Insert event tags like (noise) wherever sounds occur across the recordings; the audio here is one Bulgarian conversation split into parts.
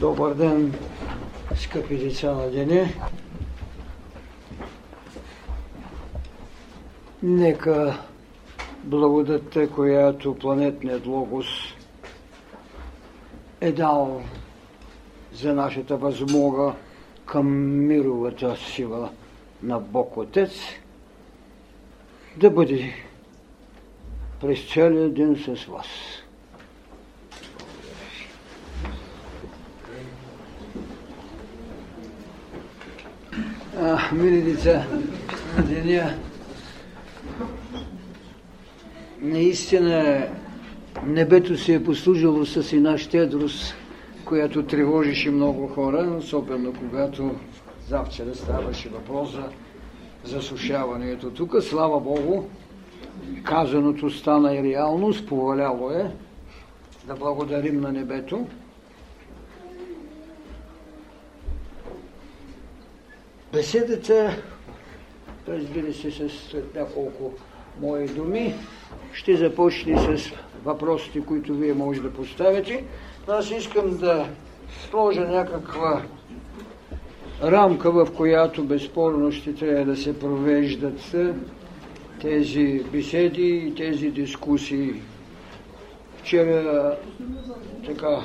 Добър ден, скъпи деца на дене. Нека благодатта, която планетният Логос е дал за нашата възмога към мировата сила на Бог Отец, да бъде през целия ден с вас. А, мили деца деня, наистина небето се е послужило с една щедрост, която тревожеше много хора, особено когато завчера ставаше въпрос за засушаването. Тук, слава Богу, казаното стана и реалност, поваляло е да благодарим на небето. Беседата, разбира се, с няколко мои думи, ще започне с въпросите, които вие може да поставите. Аз искам да сложа някаква рамка, в която безспорно ще трябва да се провеждат тези беседи и тези дискусии. Вчера така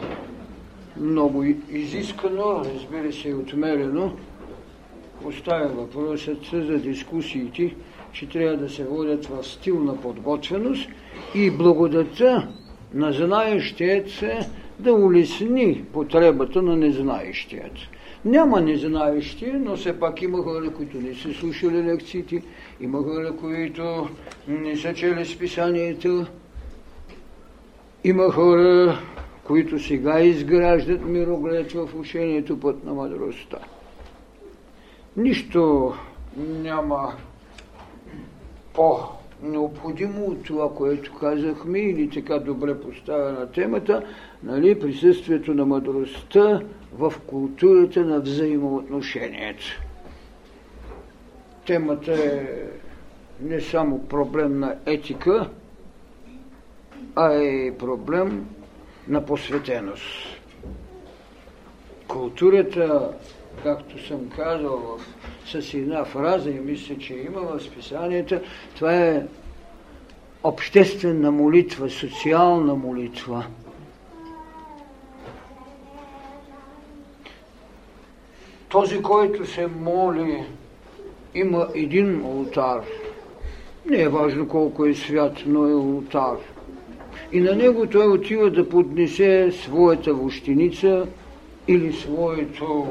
много изискано, разбира се, и отмерено, поставя въпросът за дискусиите, че трябва да се водят в стил на подготвеност и благодата на знаещият се да улесни потребата на незнаещият. Няма незнаещи, но все пак има хора, които не са слушали лекциите, има хора, които не са чели списанието, има хора, които сега изграждат мироглед в учението път на мъдростта. Нищо няма по-необходимо от това, което казахме, или така добре поставена темата, нали, присъствието на мъдростта в културата на взаимоотношението. Темата е не само проблем на етика, а е проблем на посветеност. Културата, както съм казал с една фраза и мисля, че има в списанията, това е обществена молитва, социална молитва – Този, който се моли, има един ултар. Не е важно колко е свят, но е ултар. И на него той отива да поднесе своята вощеница или своето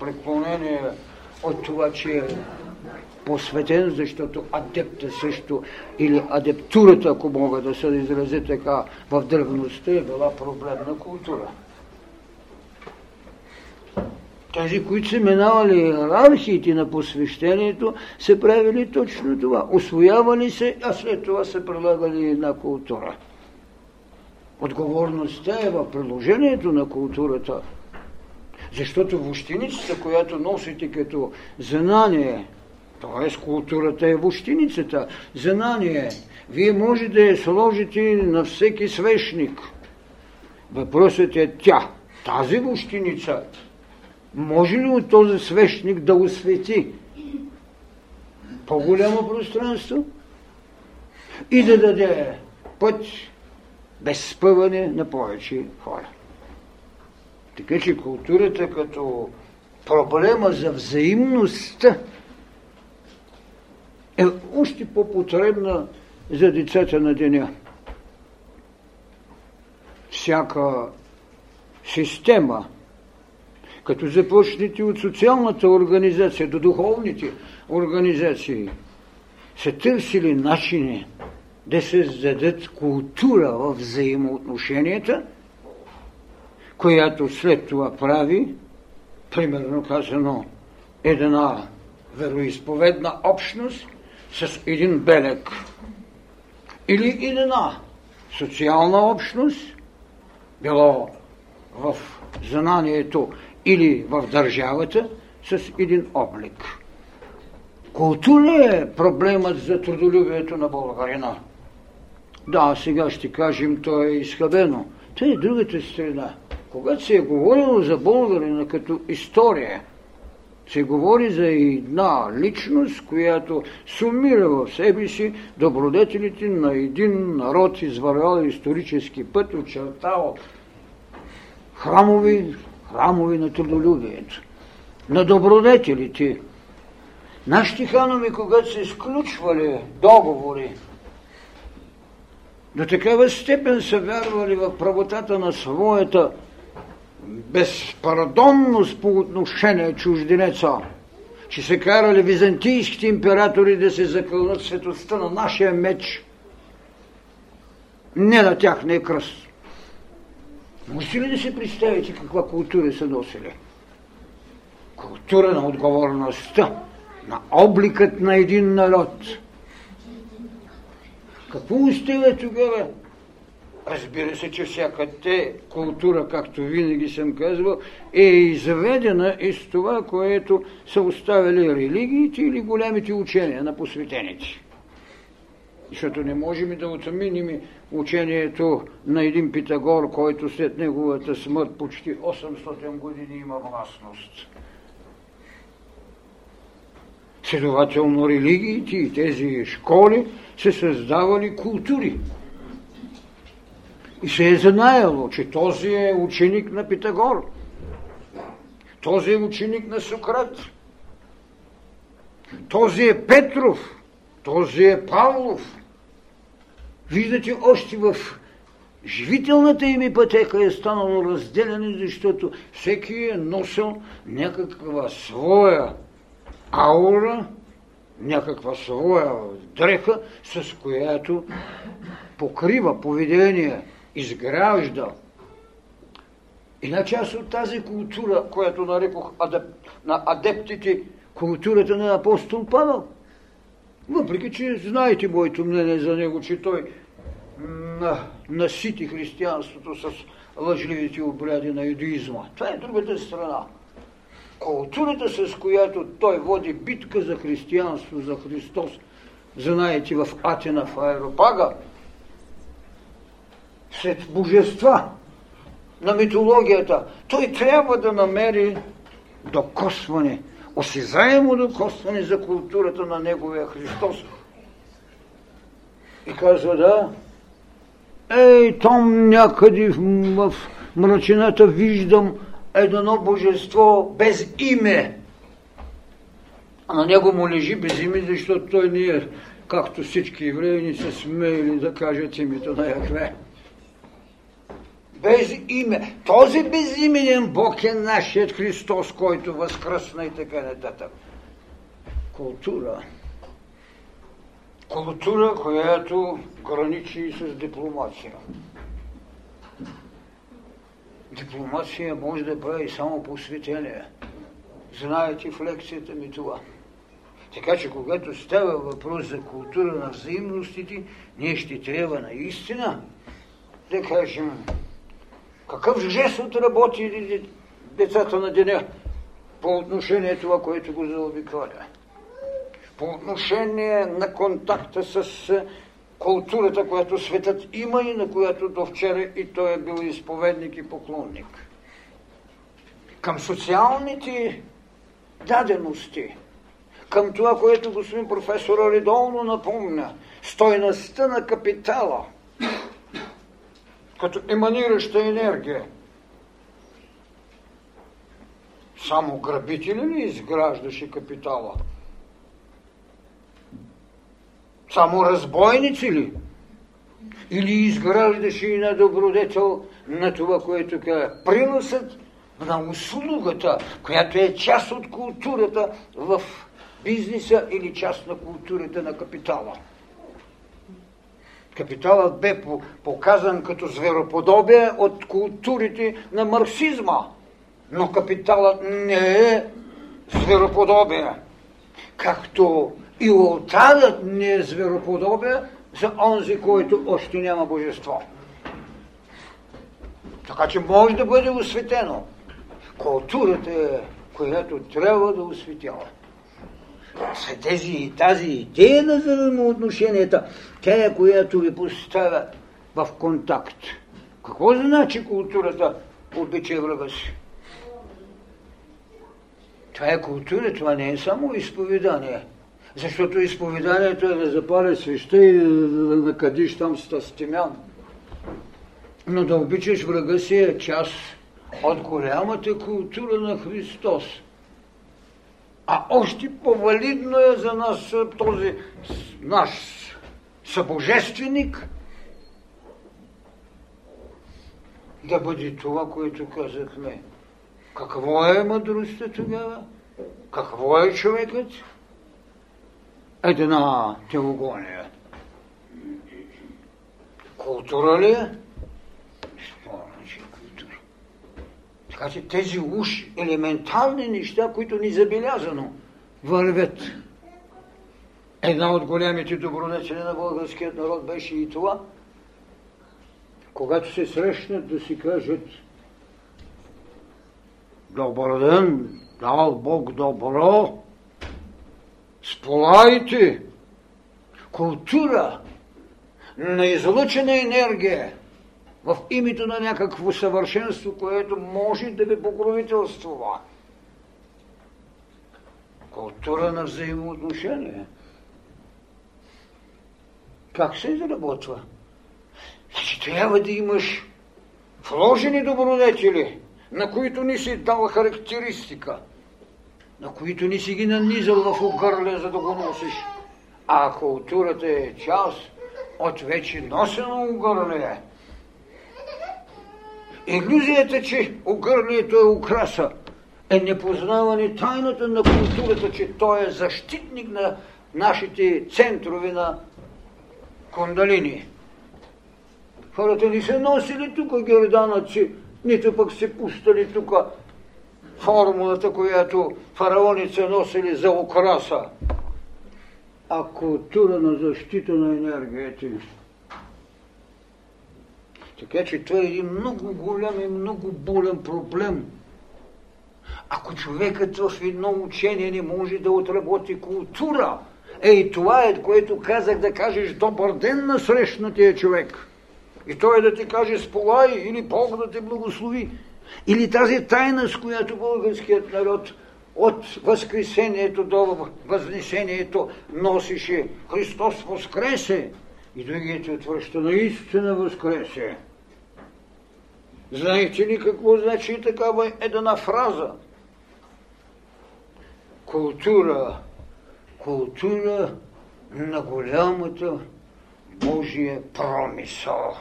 преклонение от това, че е посветен, защото адепта също, или адептурата, ако мога да се изразя така, в древността е била проблемна култура. Тези, които са минавали иерархиите на посвещението, са правили точно това. Освоявали се, а след това са прилагали една култура. Отговорността е в приложението на културата. Защото вощиницата, която носите като знание, т.е. културата е вощиницата, знание, вие може да я сложите на всеки свещник. Въпросът е тя, тази вощиница, може ли от този свещник да освети по-голямо пространство и да даде път без спъване на повече хора? Така че културата като проблема за взаимността е още по-потребна за децата на деня. Всяка система – като започнете от социалната организация до духовните организации, са търсили начини да създадат култура в взаимоотношенията, която след това прави, примерно казано, една вероисповедна общност с един белег. Или една социална общност, било в знанието или в държавата с един облик. Култура е проблемът за трудолюбието на българина. Да, сега ще кажем, то е изхабено. Това е другата страна. Когато се е говорило за българина като история, се говори за една личност, която сумира в себе си добродетелите на един народ, извървял исторически път, очертал храмови, храмови на трудолюбието, на добродетелите. Нашите ханови, когато се изключвали договори, до такава степен са вярвали в правотата на своята безпардонност по отношение чужденеца, че се карали византийските императори да се закълнат светостта на нашия меч, не на тяхния кръст. Можете ли да си представите каква култура са носили? Култура на отговорността, на обликът на един народ. Какво остава тогава? Разбира се, че всяка те култура, както винаги съм казвал, е изведена из това, което са оставили религиите или големите учения на посветените. Защото не можем да отминим учението на един Питагор, който след неговата смърт почти 800 години има властност. Следователно религиите и тези школи се създавали култури. И се е знаело, че този е ученик на Питагор. Този е ученик на Сократ. Този е Петров. Този е Павлов. Виждате, още в живителната им пътека е станало разделяне, защото всеки е носил някаква своя аура, някаква своя дреха, с която покрива поведение, изгражда. Една част от тази култура, която нарекох адеп, на адептите, културата на апостол Павел. Въпреки, че знаете моето мнение за него, че той на, насити християнството с лъжливите обряди на юдоизма. Това е другата страна. Културата, с която той води битка за християнство, за Христос, знаете в Атина, в Аеропага, след божества на митологията, той трябва да намери докосване, осезаемо докосване за културата на неговия Христос. И казва, да, ей, там някъде в мрачината виждам едно божество без име. А на него му лежи без име, защото той не е, както всички евреи, не се смеяли да кажат името на Яхве без име. Този безименен Бог е нашият Христос, който възкръсна и така нататък. Култура. Култура, която граничи и с дипломация. Дипломация може да прави само посветение. Знаете в лекцията ми това. Така че, когато става въпрос за култура на взаимностите, ние ще трябва наистина да кажем какъв жест отработи децата на деня по отношение това, което го заобикаля? По отношение на контакта с културата, която светът има и на която до вчера и той е бил изповедник и поклонник. Към социалните дадености, към това, което господин професор редовно напомня, стойността на капитала – като еманираща енергия. Само грабители ли изграждаше капитала? Само разбойници ли? Или изграждаше и на добродетел на това, което казва приносът на услугата, която е част от културата в бизнеса или част на културата на капитала. Капиталът бе показан като звероподобие от културите на марксизма. Но капиталът не е звероподобие. Както и ултарът не е звероподобие за онзи, който още няма божество. Така че може да бъде осветено. Културата е, която трябва да осветява тези, тази идея на взаимоотношенията, тя е която ви поставя в контакт. Какво значи културата обича врага си. Това е култура, това не е само изповедание. Защото изповеданието е да запаля свеща и да накадиш там с стемян. Но да обичаш врага си е част от голямата култура на Христос. А още по-валидно е за нас този наш събожественик да бъде това, което казахме. Какво е мъдростта тогава? Какво е човекът? Една теогония. Култура ли е? Така че тези уж елементални неща, които ни забелязано вървят. Една от големите добродетели на българският народ беше и това, когато се срещнат да си кажат Добър ден, дал Бог добро, сполайте, култура на излъчена енергия, в името на някакво съвършенство, което може да ви покровителствува. Култура на взаимоотношение. Как се изработва? Значи трябва да имаш вложени добродетели, на които ни си дал характеристика, на които ни си ги нанизал в огърле, за да го носиш. А културата е част от вече носено огърле. Иллюзията, че огърлието е украса, е непознаване тайната на културата, че той е защитник на нашите центрове на кундалини. Хората ни се носили тук герданъци, нито пък се пустали тук формулата, която фараоница носили за украса, а култура на защита на енергията. Така че това е един много голям и много болен проблем. Ако човекът в едно учение не може да отработи култура, ей това е, което казах да кажеш добър ден на срещнатия човек. И той е да ти каже сполай или Бог да те благослови. Или тази тайна, с която българският народ от възкресението до възнесението носише Христос възкресе и другите отвръща наистина възкресе. Знаете ли какво значи такава една фраза? Култура, култура на голямата Божия промисъл.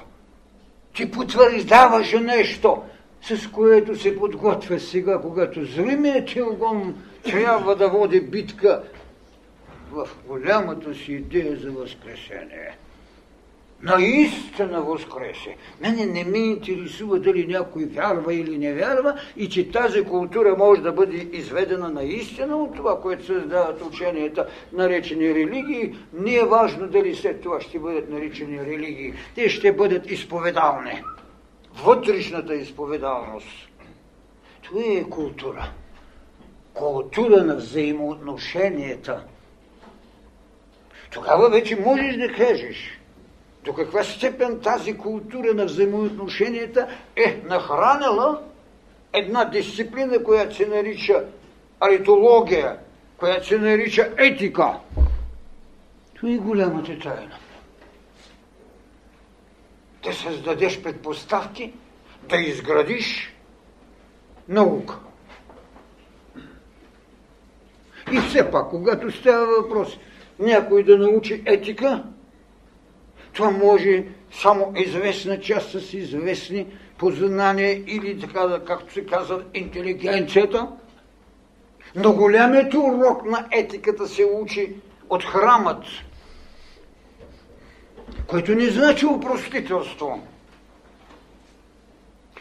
Ти потвърждаваш нещо, с което се подготвя сега, когато зримият Тилгон трябва да води битка в голямата си идея за възкресение наистина възкресе. Мене не ме интересува дали някой вярва или не вярва и че тази култура може да бъде изведена наистина от това, което създават ученията, наречени религии. Не е важно дали след това ще бъдат наричани религии. Те ще бъдат изповедални. Вътрешната изповедалност. Това е култура. Култура на взаимоотношенията. Тогава вече можеш да кажеш – до каква степен тази култура на взаимоотношенията е нахранила една дисциплина, която се нарича аритология, която се нарича етика. Това е голямата тайна. Да създадеш предпоставки, да изградиш наука. И все пак, когато става въпрос някой да научи етика, това може само известна част с известни познания или така, както се казва, интелигенцията. Но голямият урок на етиката се учи от храмът, който не значи упростителство,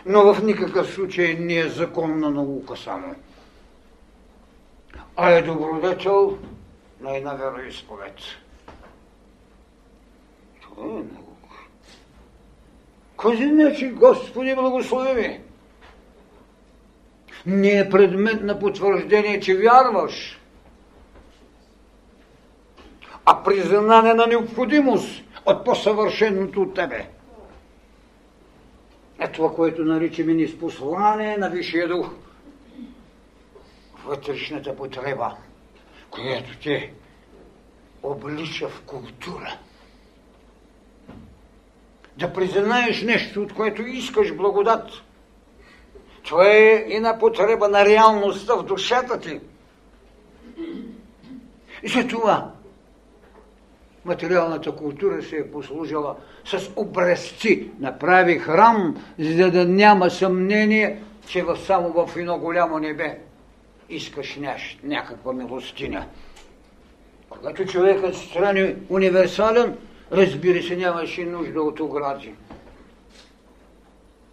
но в никакъв случай не е законна наука само, а е добродетел на една вероисповед. Кажи значи, Господи, благослови ми. Не е предмет на потвърждение, че вярваш, а признание на необходимост от по-съвършеното от тебе. е това, което наричаме ни послание на Висшия Дух. Вътрешната потреба, която те облича в култура. Да признаеш нещо, от което искаш благодат. Това е една потреба на реалността в душата ти. И за това материалната култура се е послужила с образци. Направи храм, за да няма съмнение, че в, само в едно голямо небе искаш няш, някаква милостиня. Когато човекът страни универсален, разбира се, нямаше нужда от огради.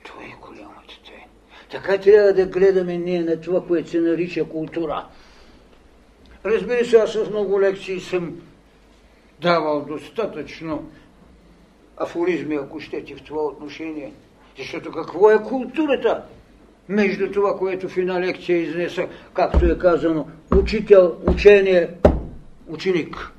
Това е голямата те. Така трябва да гледаме ние на това, което се нарича култура. Разбира се, аз с много лекции съм давал достатъчно афоризми, ако щете, в това отношение. Защото какво е културата? Между това, което в една лекция изнеса, както е казано, учител, учение, ученик.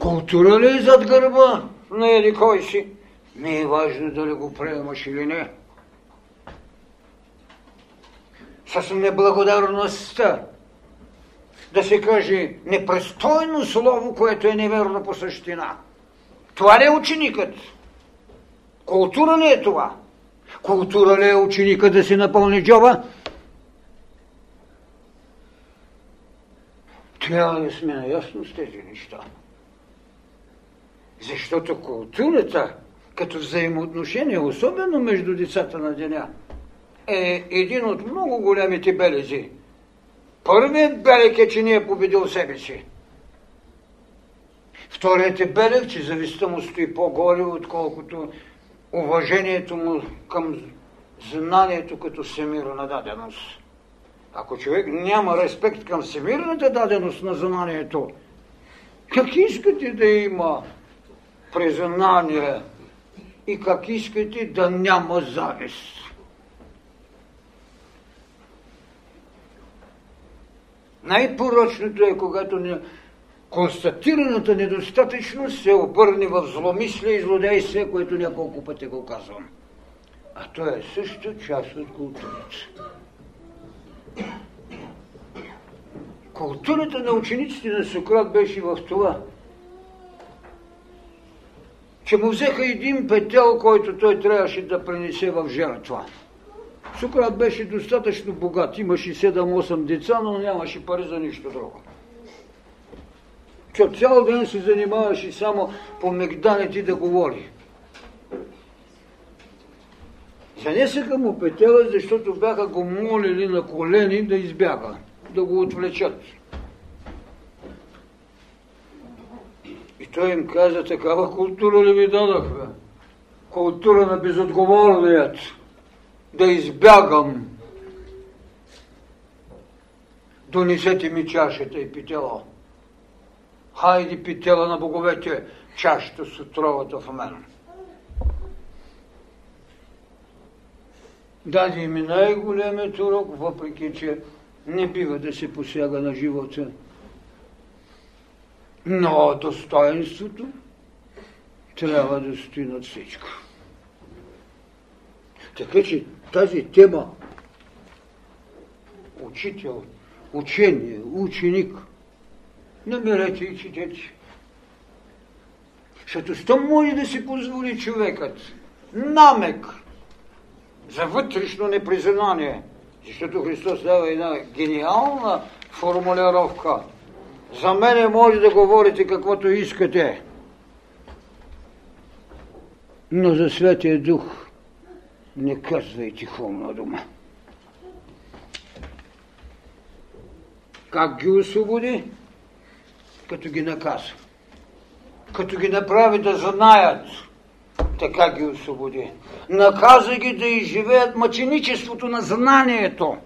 Култура ли е зад гърба на еди кой си? Не е важно дали го приемаш или не. С неблагодарността да се каже непрестойно слово, което е неверно по същина. Това ли е ученикът? Култура ли е това? Култура ли е ученика да си напълни джоба? Трябва да сме наясно с тези неща. Защото културата, като взаимоотношение, особено между децата на деня, е един от много големите белези – Първият белег е, че не е победил себе си. Вторият е белег, че завистта му стои по-горе, отколкото уважението му към знанието като всемирна даденост. Ако човек няма респект към всемирната даденост на знанието, как искате да има признание и как искате да няма завист? Най-порочното е, когато не... констатираната недостатъчност се обърне в зломислие и злодействие, което няколко пъти го казвам. А то е също част от културата. Културата на учениците на Сократ беше в това, че му взеха един петел, който той трябваше да пренесе в жертва. Сократ беше достатъчно богат, имаше 7-8 деца, но нямаше пари за нищо друго. Че цял ден се занимаваше само по мегданите да говори. Занесаха му петела, защото бяха го молили на колени да избяга, да го отвлечат. Той им каза, такава култура ли ви дадах, бе? Култура на безотговорният да избягам. Донесете ми чашата и питела. Хайде питела на боговете, чашата с отровата в мен. Даде ми най-големият урок, въпреки че не бива да се посяга на живота. Но достоинството трябва да стои над всичко. Така че тази тема учител, учение, ученик, намерете и четете. Защото що може да си позволи човекът намек за вътрешно непризнание, защото Христос дава една гениална формулировка. За мене може да говорите каквото искате, но за Святия Дух не казвай тихомна дума. Как ги освободи? Като ги наказва. Като ги направи да знаят, така ги освободи. Наказа ги да изживеят мъченичеството на знанието.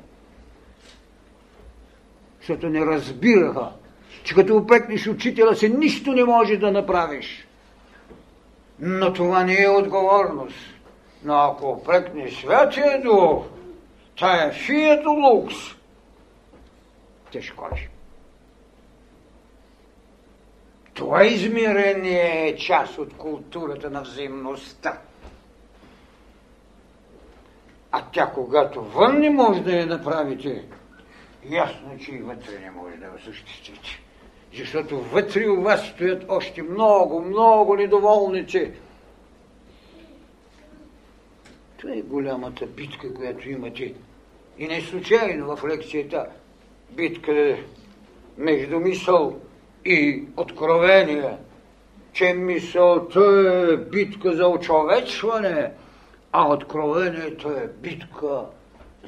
Защото не разбираха, че като опекнеш учителя си, нищо не може да направиш. Но това не е отговорност. Но ако опрекне Святия Дух, тая фието лукс, тежко е. Това измерение е част от културата на взаимността. А тя, когато вън не може да я направите, ясно, че и вътре не може да я осъществите. Защото вътре у вас стоят още много, много недоволници. Това е голямата битка, която имате. И не случайно в лекцията битка между мисъл и откровение, че мисълта е битка за очовечване, а откровението е битка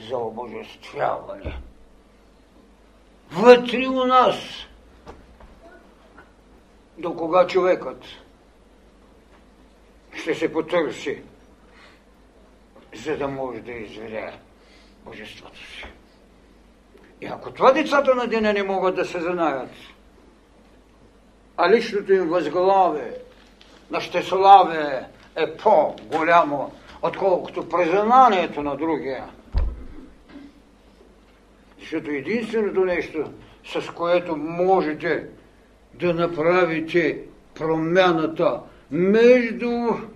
за обожествяване. Вътре у нас, до кога човекът ще се потърси, за да може да изведе божеството си. И ако това децата на деня не могат да се знаят, а личното им възглавие на щеславие е по-голямо, отколкото признанието на другия. Защото единственото нещо, с което можете да направите промяната между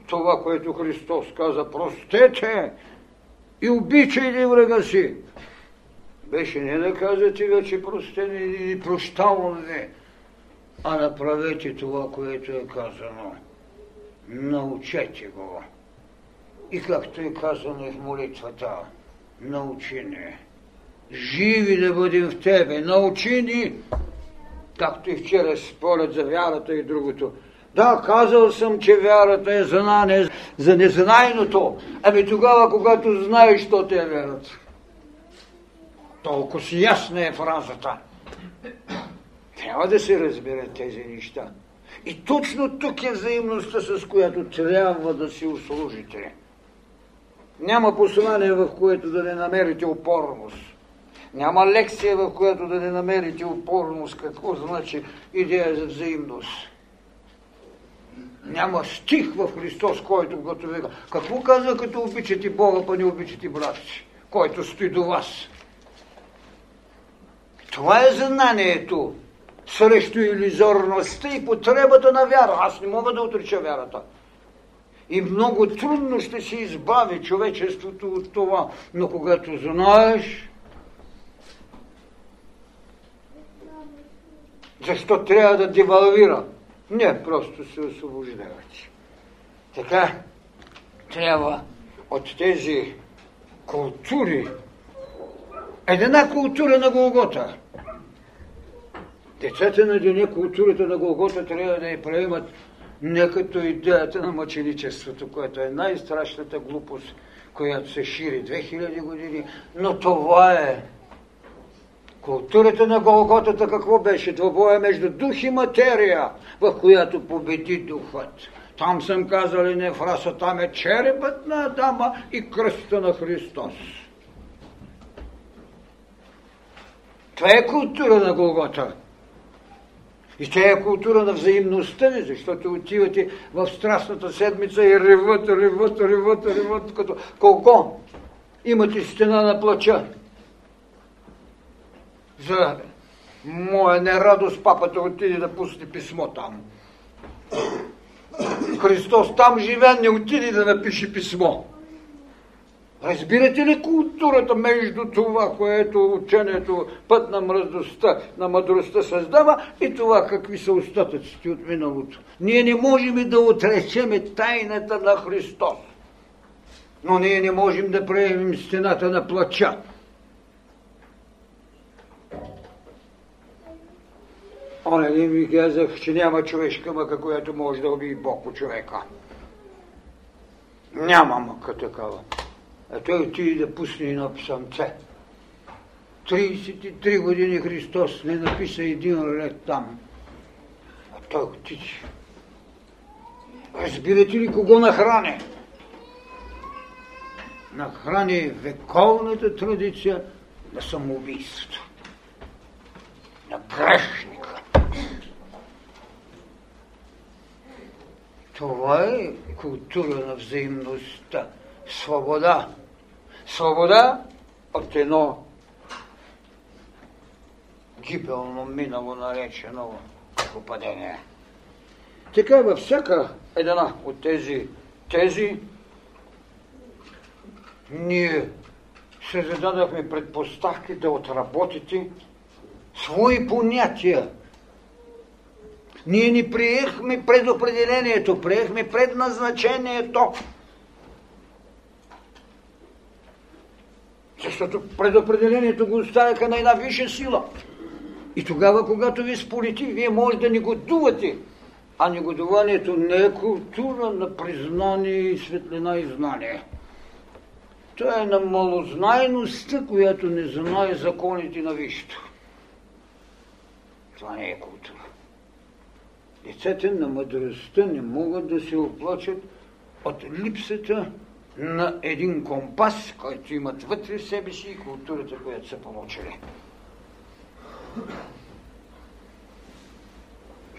това, което Христос каза, простете и обичайте врага си, беше не да казвате вече простене или прощаване, а направете това, което е казано. Научете го. И както е казано в молитвата, научи ни. Живи да бъдем в Тебе. Научи ни, както и вчера според за вярата и другото. Да, казал съм, че вярата е знание за незнайното. Ами тогава, когато знаеш, що те е вярата. Толкова си ясна е фразата. Трябва да се разберат тези неща. И точно тук е взаимността, с която трябва да си услужите. Няма послание, в което да не намерите опорност. Няма лекция, в която да не намерите опорност. Какво значи идея за взаимност? Няма стих в Христос, който като века. Какво казва, като обичате Бога, па не обичате брат си, който стои до вас? Това е знанието срещу иллюзорността и потребата на вяра. Аз не мога да отрича вярата. И много трудно ще се избави човечеството от това. Но когато знаеш, защо трябва да девалвира? Не, просто се освобождавате. Така, трябва от тези култури, една култура на Голгота – Децата на деня културата на Голгота трябва да я приемат не като идеята на мъченичеството, което е най-страшната глупост, която се шири 2000 години, но това е Културата на Голготата какво беше? Двобоя между дух и материя, в която победи духът. Там съм казал и не фраса, там е черепът на Адама и кръста на Христос. Това е култура на Голгота. И тя е култура на взаимността ви, защото отивате в страстната седмица и реват, реват, реват, реват, като колко имате стена на плача. За моя нерадост папата отиде да пусне писмо там. Христос там живее, не отиде да напише писмо. Разбирате ли културата между това, което учението път на мъдростта, на мъдростта създава и това какви са остатъците от миналото? Ние не можем да отречеме тайната на Христос. Но ние не можем да приемем стената на плача. Оне ми казах, че няма човешка мъка, която може да убие Бог по човека. Няма мъка такава. А той отиде да пусне едно псамце. 33 години Христос не написа един ред там. А той отиде. Разбирате ли кого нахране? Нахрани вековната традиция на самоубийството. На грешника. Това е култура на взаимността свобода. Свобода от едно гибелно минало наречено попадение. Така във всяка една от тези тези ние се зададахме предпоставки да отработите свои понятия. Ние ни приехме предопределението, приехме предназначението. Защото предопределението го оставяха на една висша сила. И тогава, когато ви сполети, вие може да негодувате. А негодованието не е култура на признание и светлина и знание. Това е на малознайността, която не знае законите на вището. Това не е култура. Децата на мъдростта не могат да се оплачат от липсата на един компас, който имат вътре в себе си и културата, която са получили.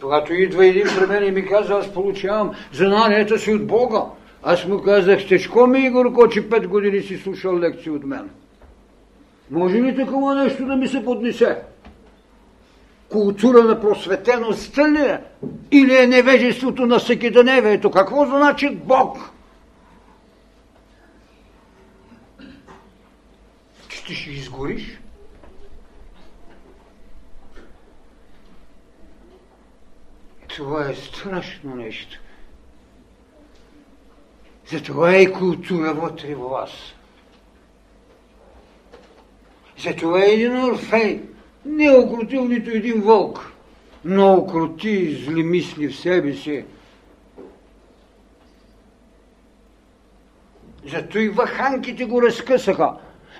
Когато идва един при мен и ми каза, аз получавам знанията си от Бога, аз му казах, тежко ми, Игор че пет години си слушал лекции от мен. Може ли такова нещо да ми се поднесе? Култура на просветеността ли е? Или е невежеството на всекидневието? Какво значи Бог? Че ти ще изгориш? Това е страшно нещо. Затова е култура вътре в вас. Затова е един Орфей не окрутил нито един вълк, но окрути зли мисли в себе си. Зато и ваханките го разкъсаха,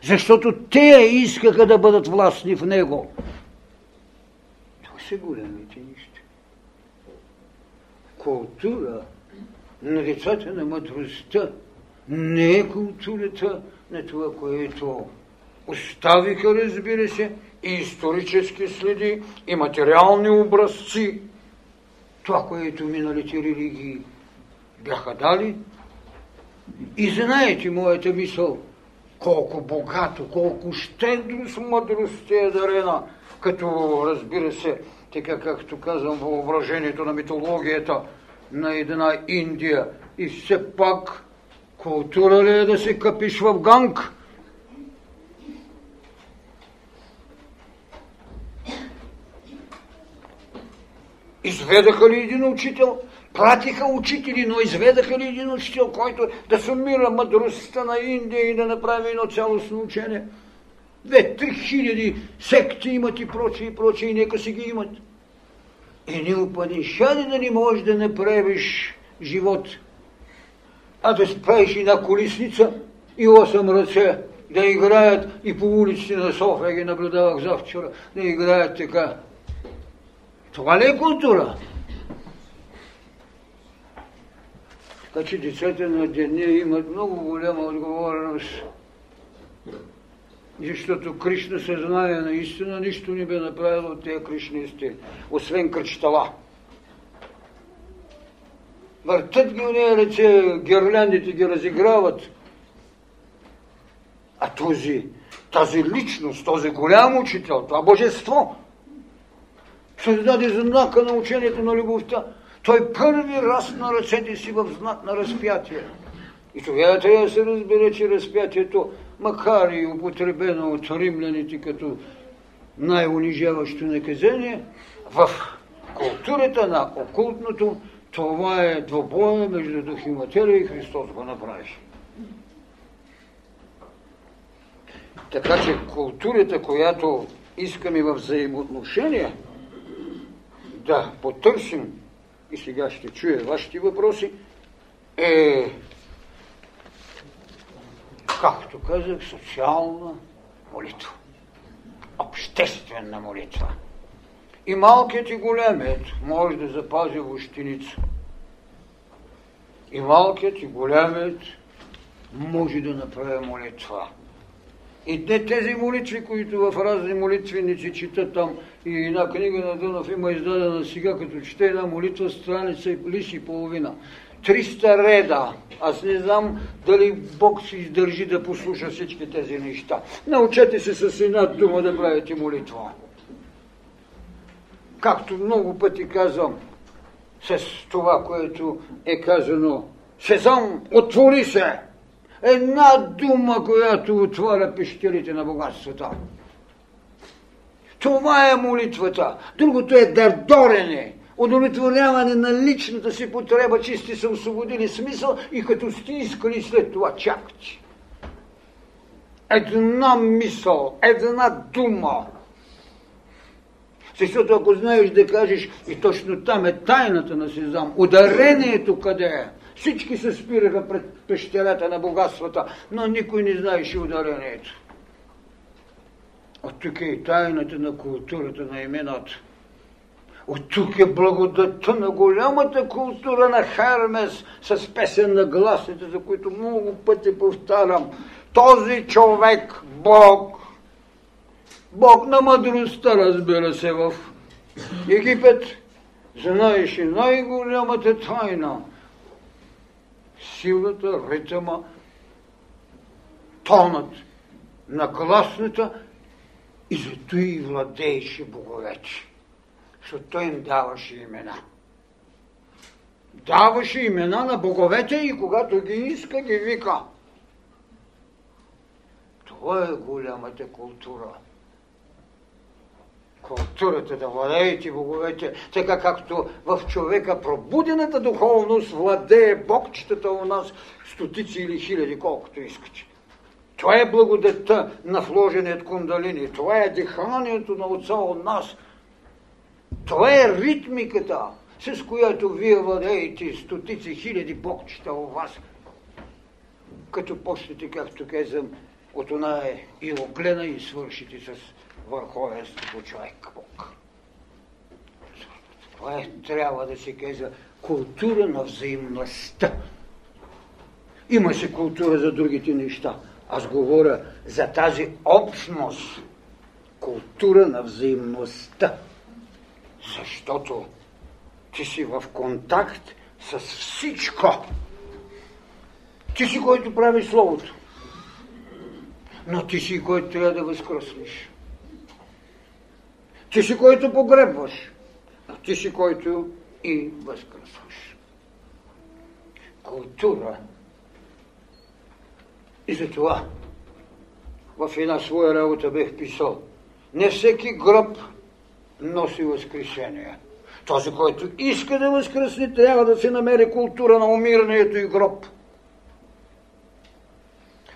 защото те искаха да бъдат властни в него. Това са големите неща. Култура на децата на мъдростта не е културата на това, което оставиха, разбира се, и исторически следи, и материални образци. Това, което миналите религии бяха дали. И знаете моята мисъл, колко богато, колко щедро с мъдростта е дарена, като разбира се, така както казвам, въображението на митологията – на една Индия. И все пак, култура ли е да се капиш в ганг? Изведаха ли един учител? Пратиха учители, но изведаха ли един учител, който да сумира мъдростта на Индия и да направи едно цялостно учение? Две-три хиляди секти имат и прочие, и прочие, и нека си ги имат. Едни Упанишади да не можеш да направиш живот, а да спреш и на колисница и 8 ръце, да играят и по улиците на София, ги наблюдавах завчера, да играят така. Това ли е култура? Така че децата на деня имат много голяма отговорност защото Кришна съзнание наистина нищо не бе направило от тези кришнисти, освен кръчтала. Въртат ги нея ръце, гирляндите ги разиграват. А този, тази личност, този голям учител, това божество, създаде знака на учението на любовта. Той първи раз на ръцете си в знак на разпятие. И тогава трябва да се разбере, че разпятието макар и употребено от римляните като най-унижаващо наказание, в културата на окултното това е двобоя между дух и материя и Христос го направи. Така че културата, която искаме в взаимоотношения да потърсим, и сега ще чуя вашите въпроси, е както казах, социална молитва. Обществена молитва. И малкият и големият може да запази вощеница. И малкият и големият може да направи молитва. И те тези молитви, които в разни молитвеници четат там, и една книга на Дънов има издадена сега, като чете една молитва, страница и лист и половина. 300 реда. Аз не знам дали Бог си издържи да послуша всички тези неща. Научете се с една дума да правите молитва. Както много пъти казвам, с това, което е казано Сезам, отвори се! Една дума, която отваря пещерите на богатствата. Това е молитвата. Другото е дърдорене, удовлетворяване на личната си потреба, че сте се освободили смисъл и като сте искали след това чакате. Една мисъл, една дума. Защото ако знаеш да кажеш, и точно там е тайната на Сезам, ударението къде е? Всички се спираха пред пещерата на богатствата, но никой не знаеше ударението. От тук е и тайната на културата на имената. От тук е благодатта на голямата култура на Хермес с песен на гласите, за които много пъти повтарям. Този човек, Бог, Бог на мъдростта, разбира се, в Египет, знаеше най-голямата тайна. Силата, ритъма, тонът на гласната и зато и владееше боговете, защото той им даваше имена. Даваше имена на боговете и когато ги иска, ги вика. Това е голямата култура. Културата да владеете боговете, така както в човека пробудената духовност владее богчетата у нас стотици или хиляди, колкото искате. Това е благодетта на вложеният кундалини. Това е диханието на Отца от нас. Това е ритмиката, с която вие владеете стотици хиляди богчета у вас. Като почнете, както казвам, от оная и оглена и свършите с върховенството човек Бог. Това е, трябва да се казва култура на взаимността. Има се култура за другите неща. Аз говоря за тази общност, култура на взаимността. Защото ти си в контакт с всичко. Ти си, който прави Словото. Но ти си, който трябва да възкръснеш. Ти си, който погребваш. Но ти си, който и възкръсваш. Култура и затова в една своя работа бех писал, не всеки гроб носи възкрешение. Този, който иска да възкръсне, трябва да се намери култура на умирането и гроб.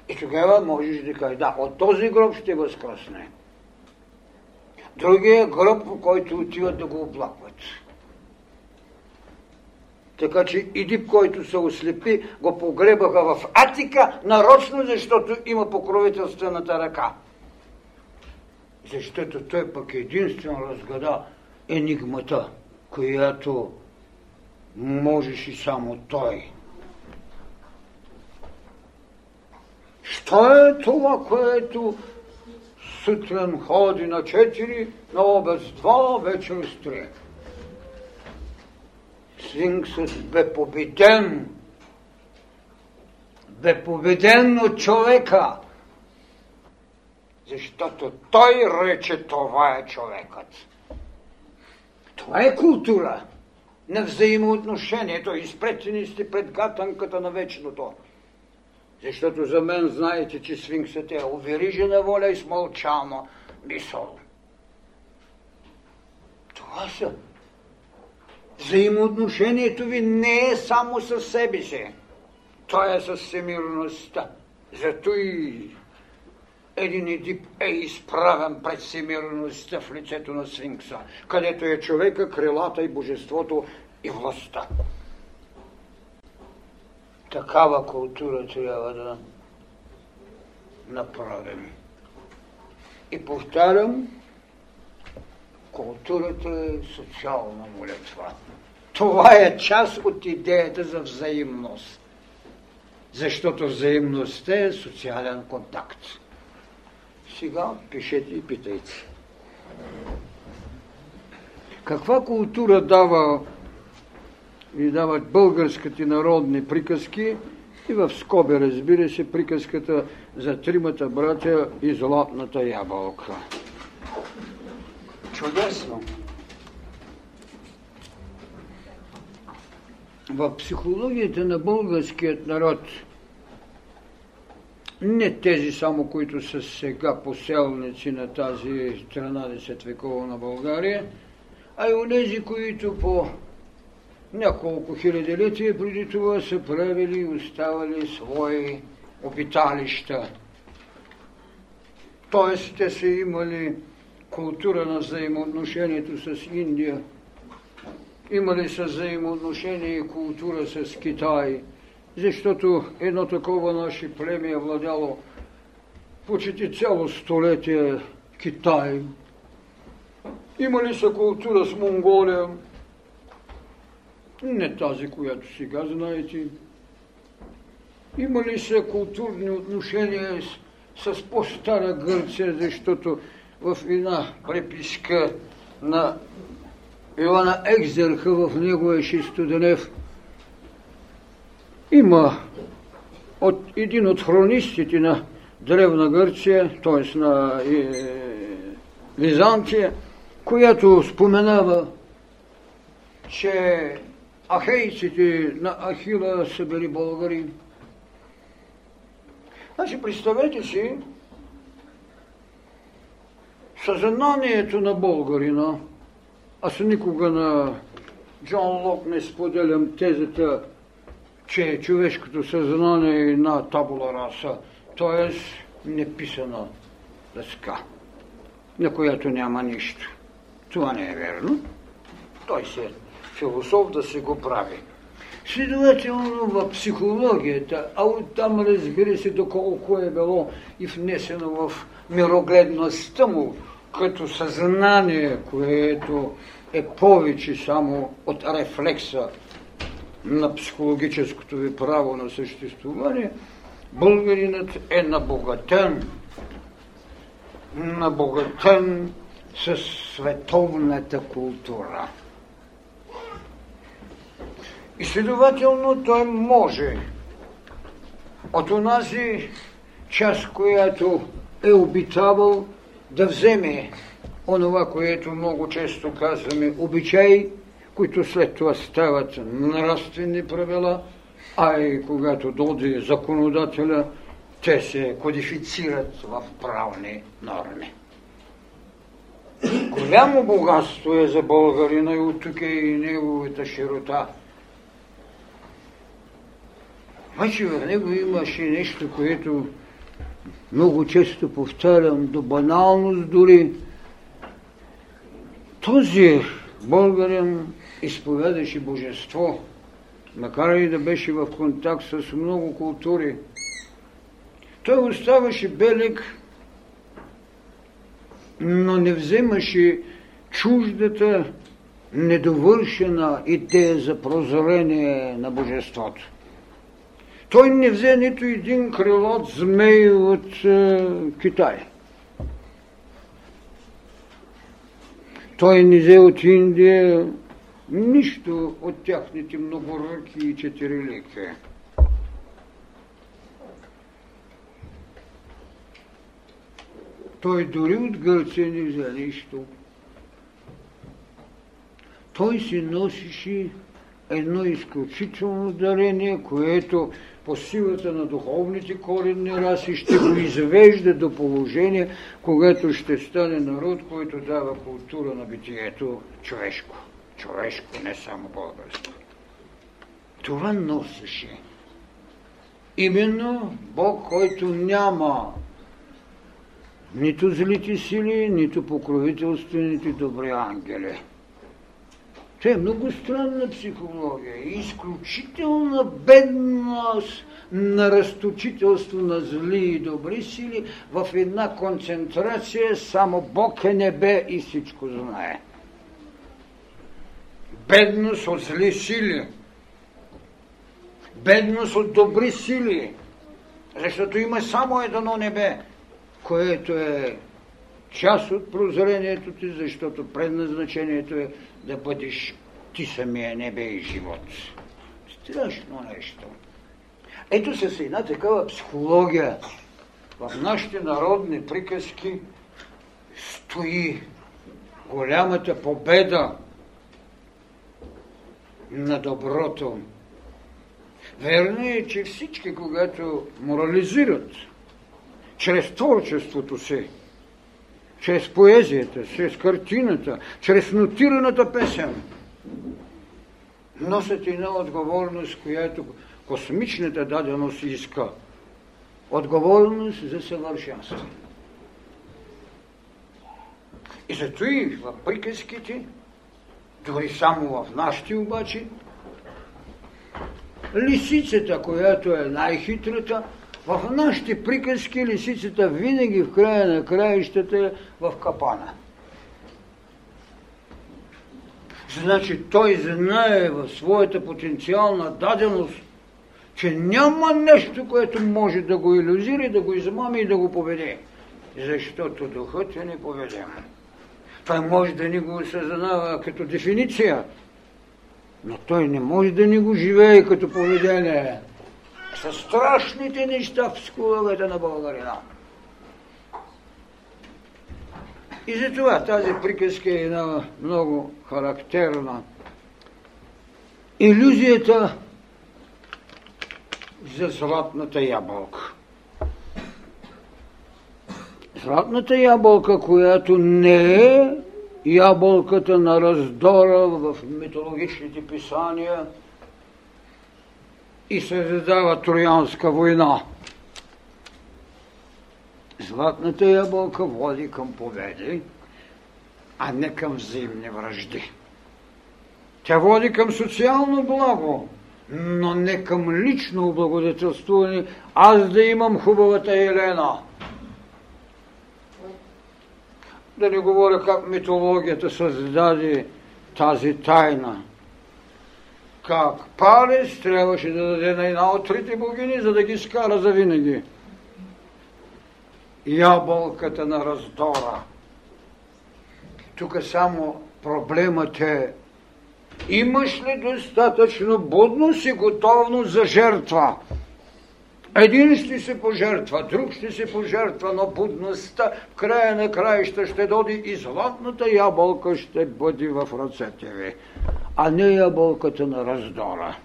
И тогава можеш да кажеш, да, от този гроб ще възкръсне. Другия гроб, по който отиват да го оплакват. Така че Идип, който се ослепи, го погребаха в Атика, нарочно, защото има покровителствената ръка. Защото той пък единствено разгада енигмата, която можеше само той. Що е това, което сутрин ходи на 4, на обед 2, вечер с 3? Сфинксът бе победен. Бе победен от човека. Защото той рече това е човекът. Това е култура на взаимоотношението. Изпретени сте пред гатанката на вечното. Защото за мен знаете, че сфинксът е уверижена воля и смълчана мисъл. Това са Взаимоотношението ви не е само със себе си. То е със всемирността. Зато и един Едип е изправен пред всемирността в лицето на Сфинкса, където е човека, крилата и божеството и властта. Такава култура трябва да направим. И повтарям, Културата е социална молитва. Това е част от идеята за взаимност. Защото взаимността е социален контакт. Сега пишете и питайте. Каква култура дава ви дават българските народни приказки и в скоби, разбира се, приказката за тримата братя и златната ябълка. Чудесно. в психологията на българският народ, не тези само, които са сега поселници на тази 13 векова на България, а и онези, които по няколко хилядилетия преди това са правили и оставали свои обиталища. Тоест, те са имали култура на взаимоотношението с Индия, имали са взаимоотношение и култура с Китай, защото едно такова наше племе е владяло почти цяло столетие Китай. Имали са култура с Монголия, не тази, която сега знаете. Имали са културни отношения с, с по-стара Гърция, защото в една преписка на Иоанна Екзерха в неговия Шестоденев има от един от хронистите на Древна Гърция, т.е. на е, Византия, която споменава, че ахейците на Ахила са били българи. Значи, представете си съзнанието на българина. Аз никога на Джон Лок не споделям тезата, че човешкото съзнание е една табула раса, т.е. неписана дъска, на която няма нищо. Това не е верно. Той се философ да се го прави. Следователно в психологията, а оттам разбира се доколко е било и внесено в мирогледността му, като съзнание, което е повече само от рефлекса на психологическото ви право на съществуване, българинът е набогатен, набогатен с световната култура. И следователно той може от онази част, която е обитавал, да вземе онова, което много често казваме обичаи, които след това стават нравствени правила, а и когато дойде законодателя, те се кодифицират в правни норми. Голямо богатство е за българина и от тук е и неговата широта – Обаче в него имаше нещо, което много често повтарям, до баналност дори. Този българин изповядаше божество, макар и да беше в контакт с много култури. Той оставаше белег, но не вземаше чуждата, недовършена идея за прозрение на божеството. Той не взе нито един крилот змей от е, Китай. Той не взе от Индия нищо от тяхните многоръки и четирилики. Той дори от Гърция не взе нищо. Той си носише едно изключително дарение, което по силата на духовните коренни раси ще го извежда до положение, когато ще стане народ, който дава култура на битието човешко. Човешко, не само българско. Това носеше. Именно Бог, който няма нито злите сили, нито покровителствените добри ангели. Това е много странна психология. Изключителна бедност на разточителство на зли и добри сили в една концентрация само Бог е небе и всичко знае. Бедност от зли сили. Бедност от добри сили. Защото има само едно небе, което е част от прозрението ти, защото предназначението е да бъдеш ти самия небе и живот. Страшно нещо. Ето с една такава психология в нашите народни приказки стои голямата победа на доброто Верно е, че всички, когато морализират чрез творчеството си, чрез поезията, чрез картината, чрез нотираната песен, носят една отговорност, която космичната даденост иска. Отговорност за съвършенство. И зато и в приказките, дори само в нашите обаче, лисицата, която е най-хитрата, в нашите приказки лисицата винаги в края на краищата е в капана. Значи той знае в своята потенциална даденост, че няма нещо, което може да го иллюзира, да го измами и да го поведе. Защото духът е неповедем. Той може да ни го осъзнава като дефиниция, но той не може да ни го живее като поведение. Са страшните неща в скуловете на българина. И затова тази приказка е една много характерна. Иллюзията за златната ябълка. Златната ябълка, която не е ябълката на раздора в митологичните писания и се задава Троянска война. Златната ябълка води към победи, а не към взаимни връжди. Тя води към социално благо, но не към лично облагодетелствуване, аз да имам хубавата Елена. Да не говоря как митологията създаде тази тайна. Как Парис трябваше да даде на една от трите богини, за да ги скара за винаги. Ябълката на раздора. Тук само проблемът е Имаш ли достатъчно будност и готовност за жертва? Един ще се пожертва, друг ще се пожертва, но будността в края на краища ще доди и златната ябълка ще бъде в ръцете ви, а не ябълката на раздора.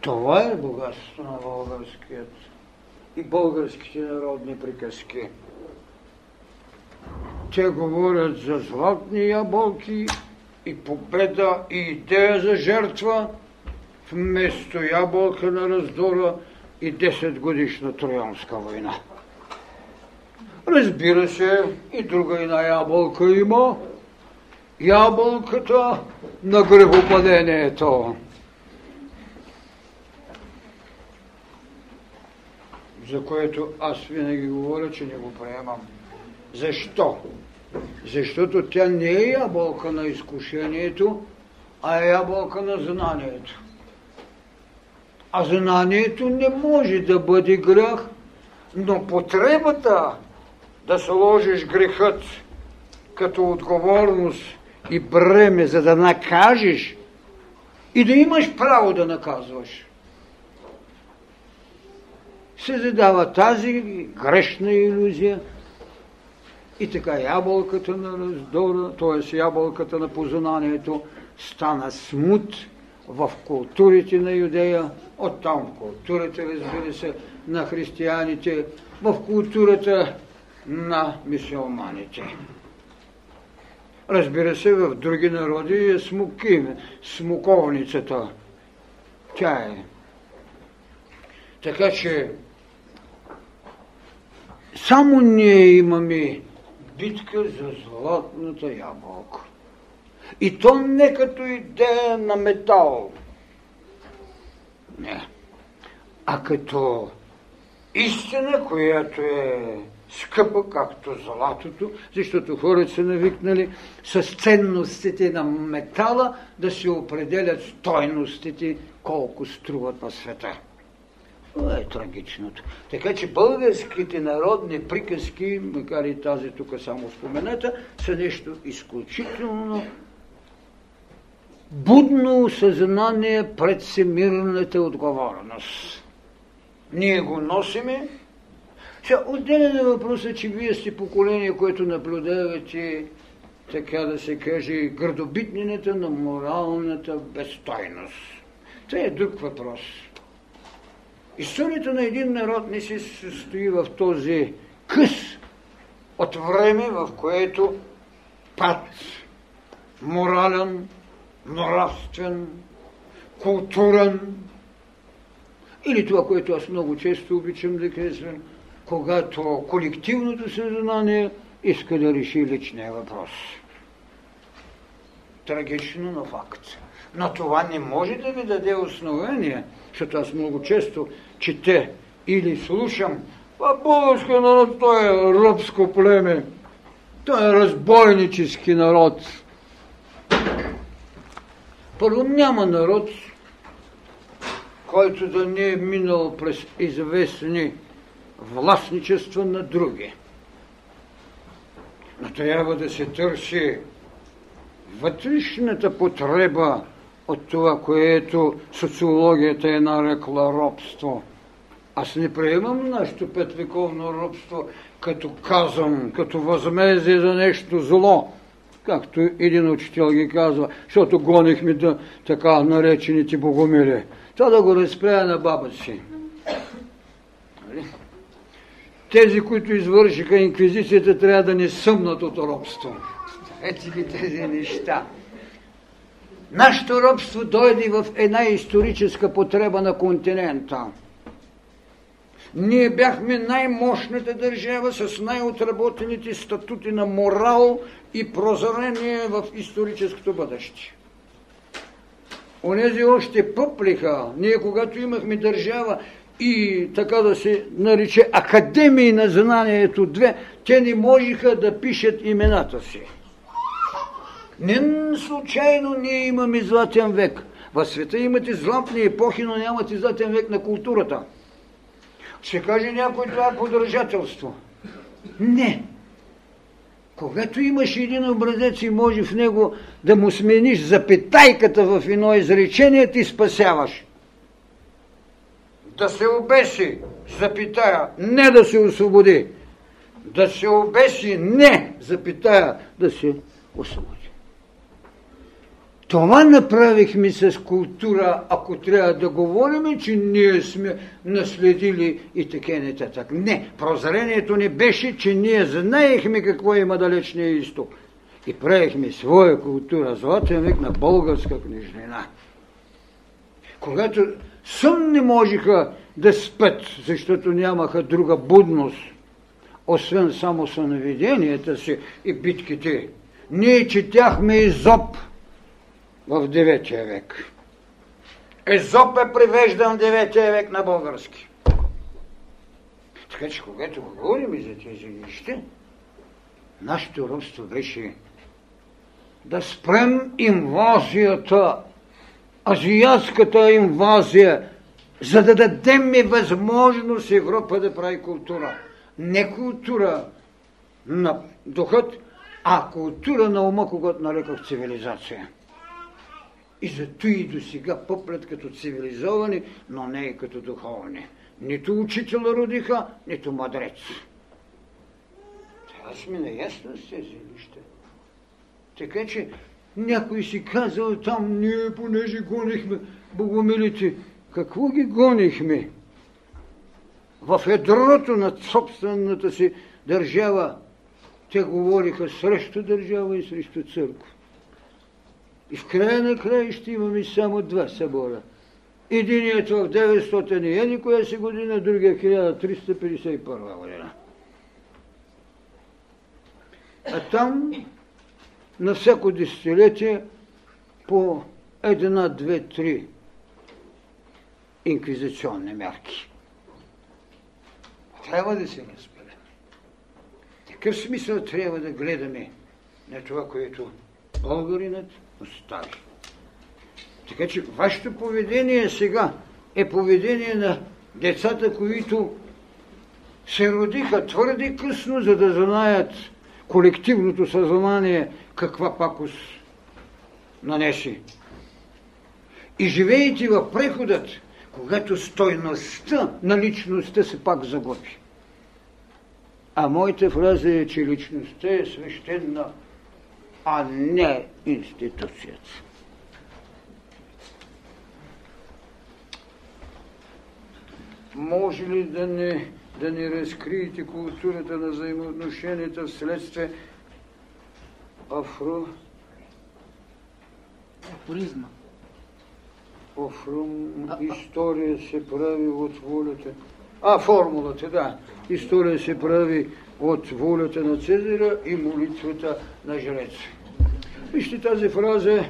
Това е богатство на българският и българските народни приказки. Те говорят за златни ябълки и победа, и идея за жертва, вместо ябълка на раздора и 10 годишна Троянска война. Разбира се, и друга една ябълка има. Ябълката на грехопадението. За което аз винаги говоря, че не го приемам. Защо? Защото тя не е ябълка на изкушението, а е ябълка на знанието. А знанието не може да бъде грех, но потребата да сложиш грехът като отговорност и бреме, за да накажеш и да имаш право да наказваш, се задава тази грешна иллюзия – и така ябълката на раздора, т.е. ябълката на познанието, стана смут в културите на Юдея, оттам в културата, разбира се, на християните, в културата на мисиоманите. Разбира се, в други народи е смуки, смуковницата. Тя е. Така че само ние имаме битка за златната ябълка. И то не като идея на метал. Не. А като истина, която е скъпа, както златото, защото хората са навикнали с ценностите на метала да се определят стойностите, колко струват на света. Това е трагичното. Така че българските народни приказки, макар и тази тук само спомената, са нещо изключително будно съзнание пред всемирната отговорност. Ние го носиме. Сега, отделен е въпросът, че вие сте поколение, което наблюдавате, така да се каже, градобитнината на моралната безстойност Това е друг въпрос. Историята на един народ не се състои в този къс от време, в което пад морален, нравствен, културен, или това, което аз много често обичам да казвам, когато колективното съзнание иска да реши личния въпрос. Трагично, но факт. Но това не може да ви даде основание, защото аз много често чете или слушам, а българския народ, той е робско племе, той е разбойнически народ. Първо няма народ, който да не е минал през известни властничества на други. Но трябва да се търси вътрешната потреба от това, което социологията е нарекла робство. Аз не приемам нашето петвековно робство като казвам, като възмездие за нещо зло, както един учител ги казва, защото гонихме да, така наречените богомили. Това да го разпрея на баба си. Нали? Тези, които извършиха инквизицията, трябва да не съмнат от робство. Ето ги тези неща. Нашето робство дойде в една историческа потреба на континента. Ние бяхме най-мощната държава с най-отработените статути на морал и прозрение в историческото бъдеще. Онези още пъплиха. Ние, когато имахме държава и така да се нарече Академии на знанието две, те не можеха да пишат имената си. Не случайно ние имаме златен век. В света имате златни епохи, но нямате златен век на културата. Ще каже някой това е подражателство. Не. Когато имаш един образец и може в него да му смениш запетайката в едно изречение, ти спасяваш. Да се обеси, запитая, не да се освободи. Да се обеси, не, запитая, да се освободи. Това направихме с култура, ако трябва да говорим, че ние сме наследили и така нататък. Не, прозрението ни беше, че ние знаехме какво има далечния изток. И правихме своя култура, златен век на българска книжнина. Когато сън не можеха да спят, защото нямаха друга будност, освен само съновиденията си и битките, ние четяхме и зоб – в 9 век. Езоп е привеждан в 9 век на български. Така че, когато говорим за тези неща, нашето робство беше да спрем инвазията, азиатската инвазия, за да дадем ми възможност Европа да прави култура. Не култура на духът, а култура на ума, когато нарекох цивилизация. И зато и до сега поплят като цивилизовани, но не и като духовни. Нито учител родиха, нито мъдрец. Трябва сме наясно с тези неща. Така че някой си казал там, ние понеже гонихме богомилите. Какво ги гонихме? В ядрото на собствената си държава те говориха срещу държава и срещу църква. И в края на края ще имаме само два събора. Единият в 900 и еди коя си година, другия 1351 година. А там на всяко десетилетие по една, две, три инквизиционни мерки. Трябва да се разбере. Такъв смисъл трябва да гледаме на това, което българинът остави. Така че вашето поведение сега е поведение на децата, които се родиха твърде късно, за да знаят колективното съзнание каква пакост нанеси. И живеете в преходът, когато стойността на личността се пак загуби. А моята фраза е, че личността е свещена а не институцията. може ли да не, да не разкриете културата на взаимоотношенията вследствие афро... Афоризма. Афром... История се прави от волята. А, формулата, да. История се прави от волята на Цезаря и молитвата на жреца. Вижте, тази фраза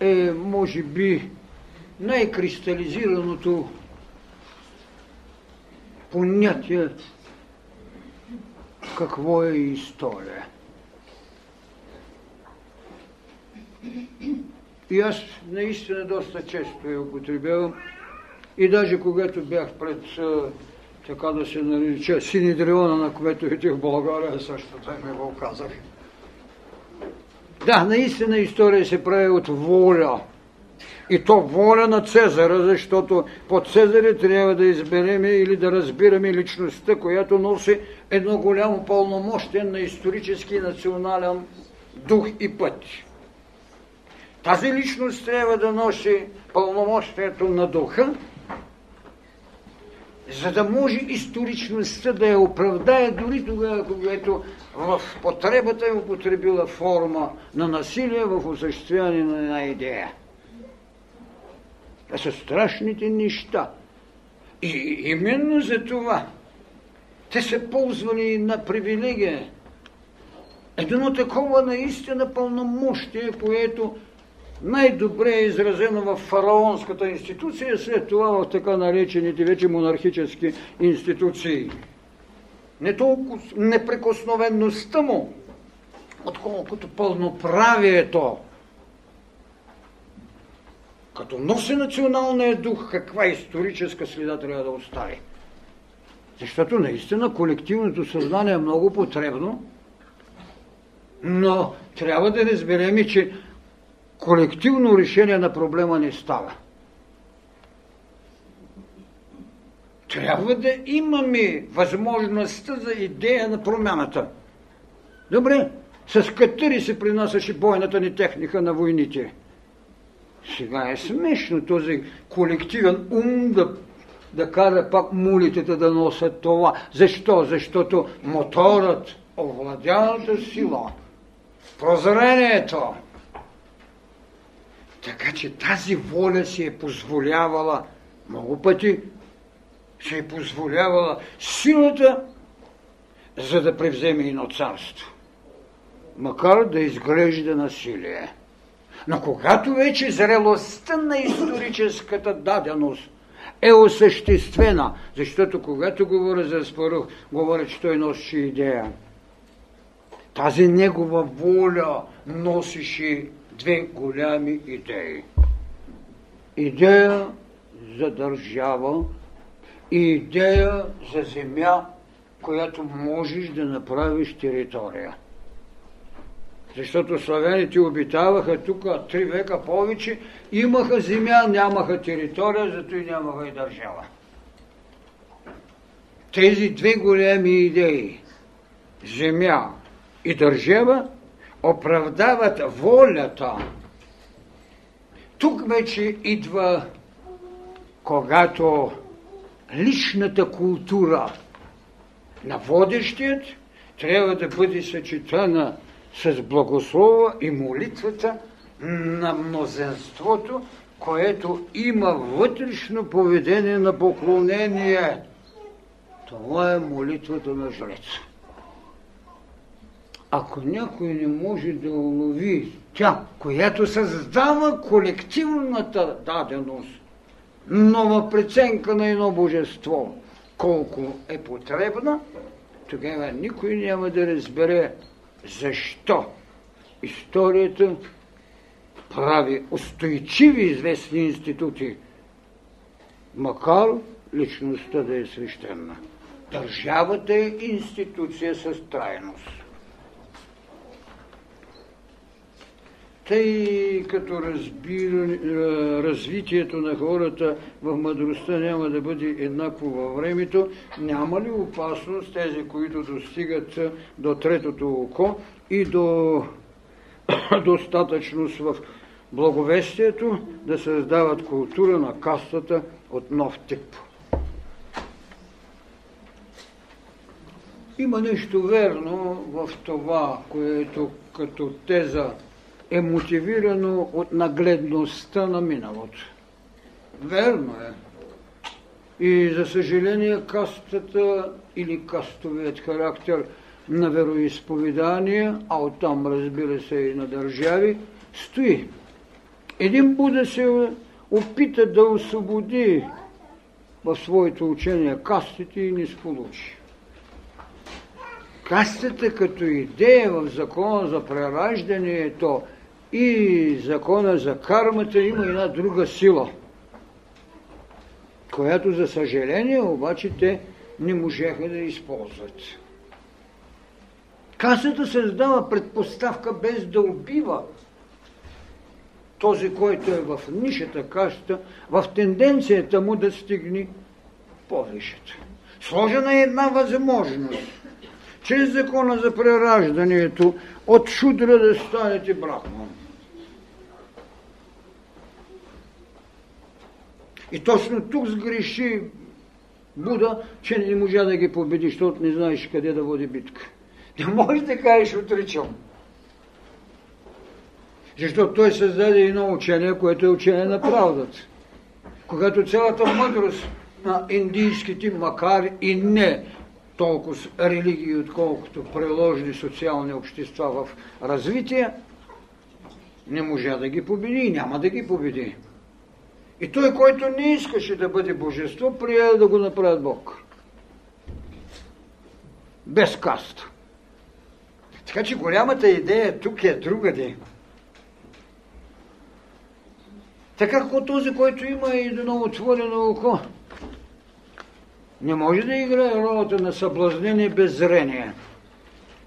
е, може би, най-кристализираното понятие какво е история. И аз наистина доста често я употребявам. И даже когато бях пред, така да се нарича, Синидриона на кметовете в България, също така ми го казах. Да, наистина история се прави от воля. И то воля на Цезара, защото под Цезаря трябва да избереме или да разбираме личността, която носи едно голямо пълномощие на исторически национален дух и път. Тази личност трябва да носи пълномощието на духа, за да може историчността да я оправдае дори тогава, когато в потребата е употребила форма на насилие в осъществяване на една идея. Това са страшните неща. И именно за това те са ползвали на привилегия. Едно такова наистина пълномощие, което най-добре е изразено в фараонската институция, след това в така наречените вече монархически институции. Не толкова непрекосновенността му, отколкото пълноправието. Като носи националния дух, каква историческа следа трябва да остави. Защото наистина колективното съзнание е много потребно, но трябва да разберем, че колективно решение на проблема не става. Трябва да имаме възможността за идея на промяната. Добре, с катери се принасяше бойната ни техника на войните. Сега е смешно този колективен ум да, да кара пак мулитите да носят това. Защо? Защото моторът, овладяната сила, прозрението, така че тази воля си е позволявала много пъти, си е позволявала силата, за да превземе едно царство. Макар да изглежда насилие. Но когато вече зрелостта на историческата даденост е осъществена, защото когато говоря за Спарух, говоря, че той носеше идея. Тази негова воля носеше две голями идеи. Идея за държава идея за земя, която можеш да направиш територия. Защото славяните обитаваха тук три века повече, имаха земя, нямаха територия, зато и нямаха и държава. Тези две големи идеи, земя и държава, оправдават волята. Тук вече идва, когато личната култура на водещият трябва да бъде съчетана с благослова и молитвата на мнозенството, което има вътрешно поведение на поклонение. Това е молитвата на жреца. Ако някой не може да улови тя, която създава колективната даденост, нова преценка на едно божество, колко е потребна, тогава никой няма да разбере защо историята прави устойчиви известни институти, макар личността да е свещена. Държавата е институция с трайност. Тъй като разбира, развитието на хората в мъдростта няма да бъде еднакво във времето, няма ли опасност тези, които достигат до третото око и до (coughs) достатъчност в благовестието, да създават култура на кастата от нов тип. Има нещо верно в това, което като теза е мотивирано от нагледността на миналото. Верно е. И за съжаление кастата или кастовият характер на вероисповедание, а оттам разбира се и на държави, стои. Един Буда се опита да освободи в своето учение кастите и не сполучи. Кастата като идея в закона за прераждането и закона за кармата има една друга сила, която за съжаление обаче те не можеха да използват. Касата създава предпоставка без да убива този, който е в нишата каста, в тенденцията му да стигне по-висшата. Сложена е една възможност чрез закона за прераждането от шудра да станете брахман. И точно тук сгреши Буда, че не можа да ги победи, защото не знаеш къде да води битка. Не можеш да кажеш отричам. Защото той създаде едно учение, което е учение на правдата. Когато цялата мъдрост на индийските, макар и не толкова религии, отколкото приложили социални общества в развитие, не можа да ги победи и няма да ги победи. И той, който не искаше да бъде божество, прия да го направят Бог. Без каста. Така че голямата идея тук е другаде. Така като този, който има едно отворено око, не може да играе ролята на съблазнение без зрение.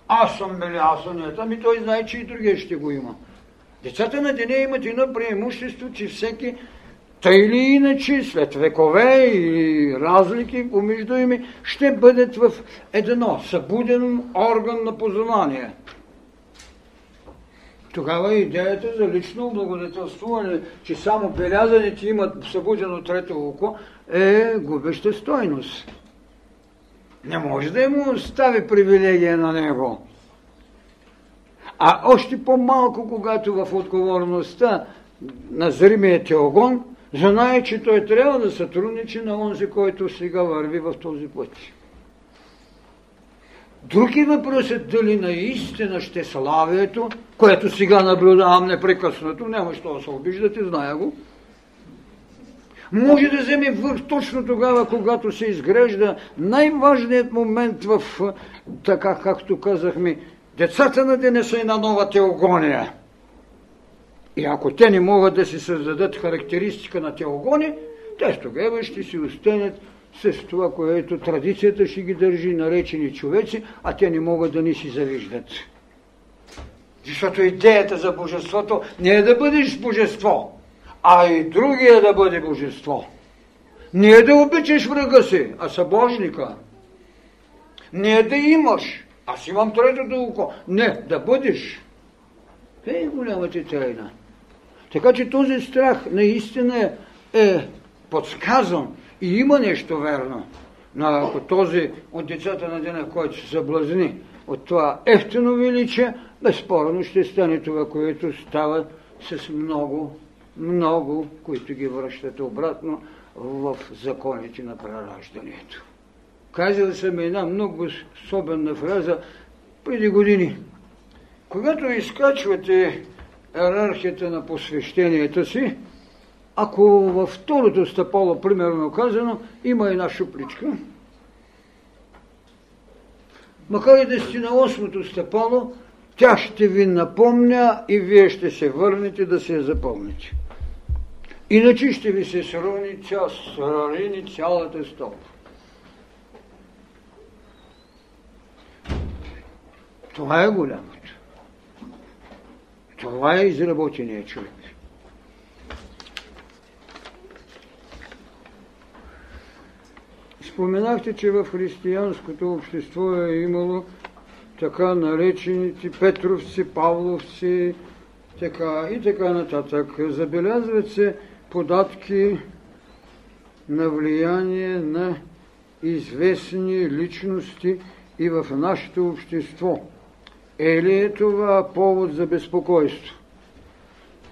Аз съм били, аз съм не. Ами той знае, че и другия ще го има. Децата на деня имат едно преимущество, че всеки тъй или иначе, след векове и разлики помежду ими, ще бъдат в едно събуден орган на познание. Тогава идеята за лично благодетелствуване, че само белязаните имат събудено трето око, е губеща стойност. Не може да му остави привилегия на него. А още по-малко, когато в отговорността на зримия теогон, знае, че той трябва да сътрудничи на онзи, който сега върви в този път. Други въпросът дали наистина ще славието, което сега наблюдавам непрекъснато, няма що да се обиждате, зная го, може да вземе върх точно тогава, когато се изгрежда най-важният момент в, така както казахме, децата на деня са една нова теогония. И ако те не могат да си създадат характеристика на теогони, те тогава ще си останат с това, което традицията ще ги държи, наречени човеци, а те не могат да ни си завиждат. Защото идеята за божеството не е да бъдеш божество, а и другия да бъде божество. Не е да обичаш врага си, а събожника. Не е да имаш, аз имам третото око. Не, да бъдеш. Е голямата тайна. Така че този страх наистина е подсказан и има нещо верно. Но ако този от децата на деня, който се съблазни от това ефтино величие, безспорно ще стане това, което става с много, много, които ги връщат обратно в законите на прераждането. Казал съм една много особена фраза преди години. Когато изкачвате иерархията на посвещенията си, ако във второто стъпало, примерно казано, има една шупличка, макар и да сте на осмото стъпало, тя ще ви напомня и вие ще се върнете да се я запомните. Иначе ще ви се срани цял, срани цялата стълба. Това е голямото. Това е изработения човек. Споменахте, че в християнското общество е имало така наречените Петровци, Павловци, така и така нататък. Забелязват се податки на влияние на известни личности и в нашето общество. Е ли е това повод за безпокойство?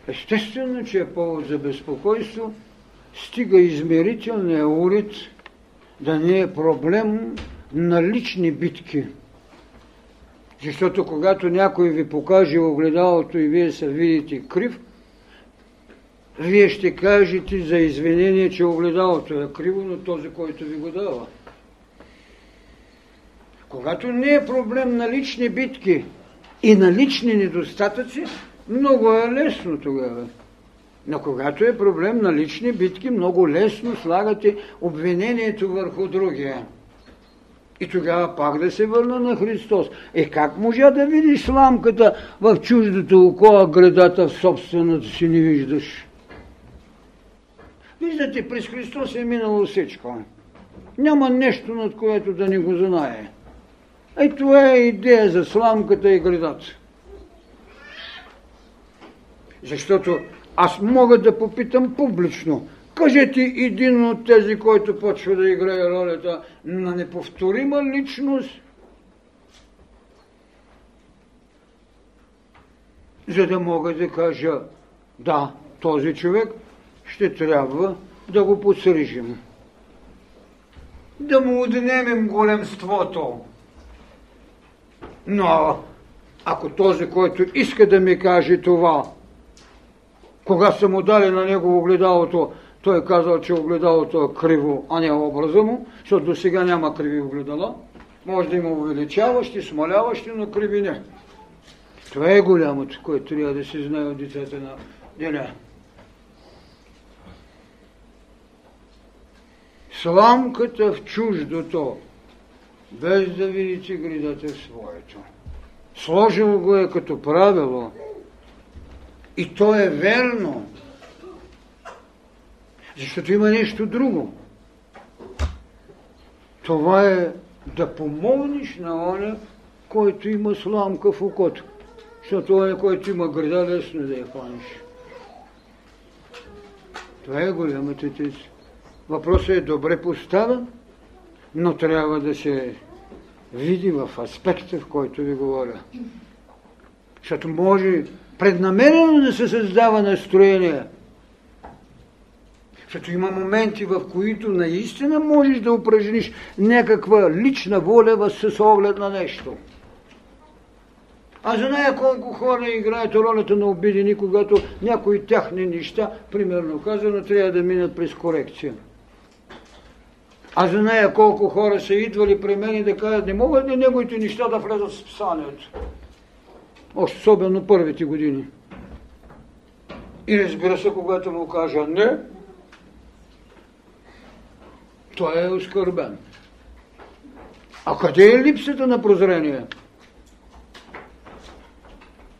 Естествено, че е повод за безпокойство, стига измерителния уред да не е проблем на лични битки. Защото когато някой ви покаже огледалото и вие се видите крив, вие ще кажете за извинение, че огледалото е криво, но този, който ви го дава. Когато не е проблем на лични битки и на лични недостатъци, много е лесно тогава. Но когато е проблем на лични битки, много лесно слагате обвинението върху другия. И тогава пак да се върна на Христос. Е как можа да видиш сламката в чуждото око, а градата в собствената си не виждаш? Виждате, през Христос е минало всичко. Няма нещо, над което да не го знае. Ей, това е идея за сламката и градата. Защото аз мога да попитам публично. Кажете един от тези, който почва да играе ролята на неповторима личност, за да мога да кажа, да, този човек ще трябва да го посрижим. Да му отнемем големството. Но ако този, който иска да ми каже това, кога са му дали на него огледалото, той е казал, че огледалото е криво, а не образа му, защото до сега няма криви огледала. Може да има увеличаващи, смаляващи, но криви не. Това е голямото, което трябва да се знае от децата на деня. Сламката в чуждото, без да видите градата в своето. Сложил го е като правило – и то е верно. Защото има нещо друго. Това е да помогнеш на оня, който има сламка в окото. Защото оня, който има града, лесно да я хванеш. Това е голямата теза. Въпросът е добре поставен, но трябва да се види в аспекта, в който ви говоря. Защото може преднамерено да се създава настроение. Защото има моменти, в които наистина можеш да упражниш някаква лична воля с оглед на нещо. А за нея колко хора играят ролята на обидени, когато някои тяхни неща, примерно казано, трябва да минат през корекция. А за нея колко хора са идвали при мен и да кажат, не могат ли неговите неща да влезат в писанието? Още особено първите години. И разбира се, когато му кажа не, той е оскърбен. А къде е липсата на прозрение?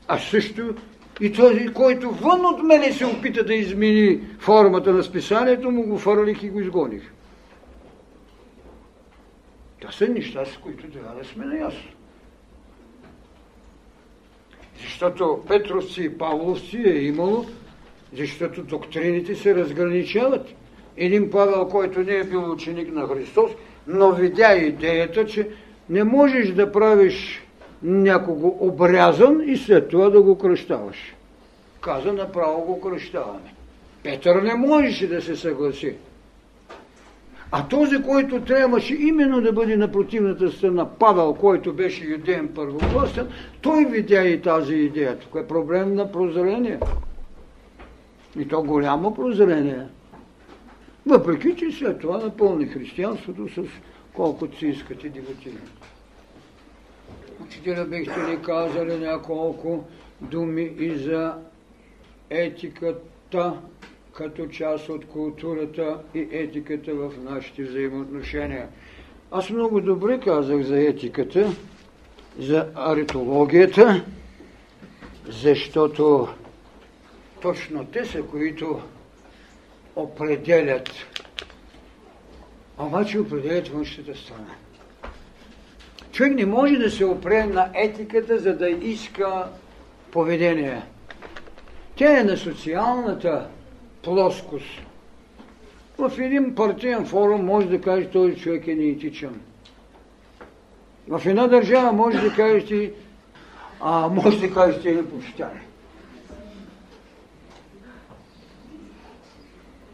А също и този, който вън от мене се опита да измени формата на списанието, му го фърлих и го изгоних. Това са неща, с които трябва да сме наясно. Защото Петровци и Павловци е имало, защото доктрините се разграничават. Един Павел, който не е бил ученик на Христос, но видя идеята, че не можеш да правиш някого обрязан и след това да го кръщаваш. Каза, направо го кръщаваме. Петър не можеше да се съгласи. А този, който трябваше именно да бъде на противната страна, Павел, който беше юдеен първокласен, той видя и тази идея. Тук е проблем на прозрение. И то голямо прозрение. Въпреки, че след това напълни християнството с колкото си искате дивотини. Учителя бихте ли казали няколко думи и за етиката като част от културата и етиката в нашите взаимоотношения. Аз много добре казах за етиката, за аритологията, защото точно те са, които определят, обаче определят външната страна. Човек не може да се опре на етиката, за да иска поведение. Тя е на социалната плоскост. В един партиен форум може да каже, този човек е неетичен. В една държава може да кажете, а може да кажете е непочитание.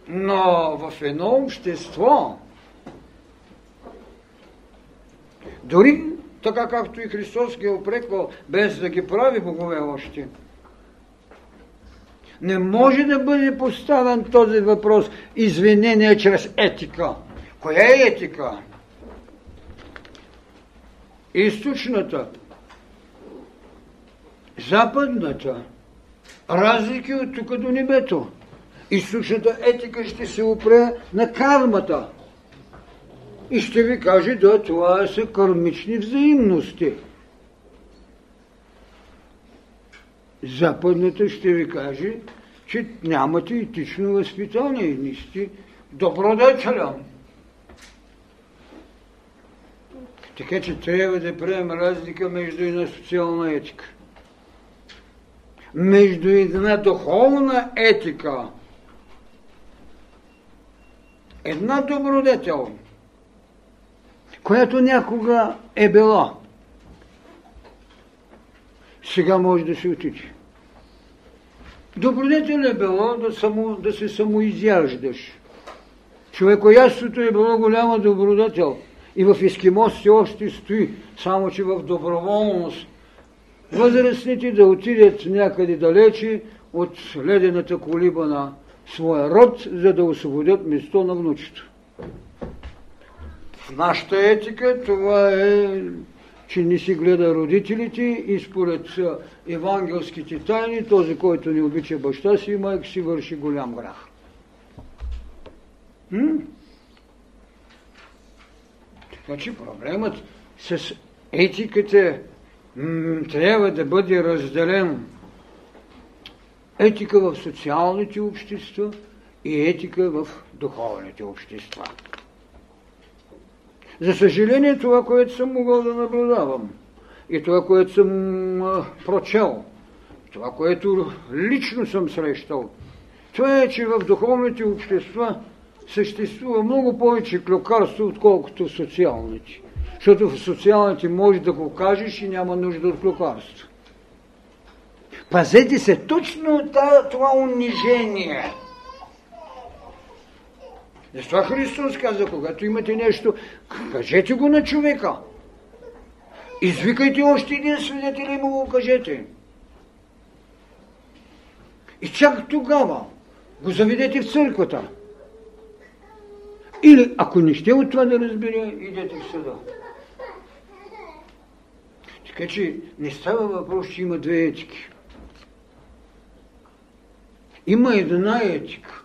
Но в едно общество, дори така както и Христос ги е опреквал, без да ги прави богове още, не може да бъде поставен този въпрос извинение чрез етика. Коя е етика? Източната, западната, разлики от тук до небето. Източната етика ще се опре на кармата. И ще ви каже, да, това са кармични взаимности. Западната ще ви каже, че нямате етично възпитание не сте добродетелен. Така че трябва да правим разлика между една социална етика. Между една духовна етика. Една добродетел, която някога е била сега може да се отиде. Добродетел е било да, само, да се самоизяждаш. Човекояството е било голяма добродетел. И в ескимосите още стои, само че в доброволност. Възрастните да отидат някъде далече от ледената колиба на своя род, за да освободят место на внучето. В нашата етика това е че не си гледа родителите и според евангелските тайни, този, който не обича баща си и майка си, върши голям грах. М? Така че проблемът с етиката м- трябва да бъде разделен. Етика в социалните общества и етика в духовните общества. За съжаление, това, което съм могъл да наблюдавам и това, което съм а, прочел, това, което лично съм срещал, това е, че в духовните общества съществува много повече клюкарство, отколкото в социалните. Защото в социалните може да го кажеш и няма нужда от клюкарство. Пазете се точно това унижение – затова Христос каза, когато имате нещо, кажете го на човека. Извикайте още един свидетел и му го кажете. И чак тогава го заведете в църквата. Или, ако не ще от това да разбере, идете в съда. Така че не става въпрос, че има две етики. Има една етика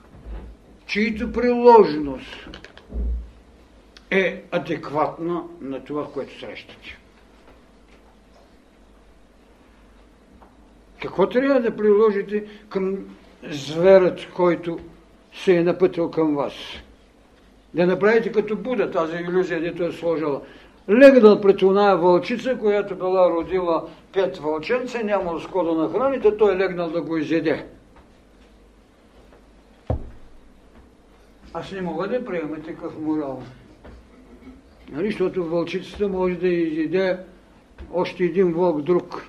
чието приложеност е адекватна на това, което срещате. Какво трябва да приложите към зверът, който се е напътил към вас? Да направите като Буда тази иллюзия, дето е сложила. Легнал пред оная вълчица, която била родила пет вълченца, нямал скода на храните, той е легнал да го изеде. Аз не мога да приема такъв морал. Нали, защото вълчицата може да изяде още един вълк друг.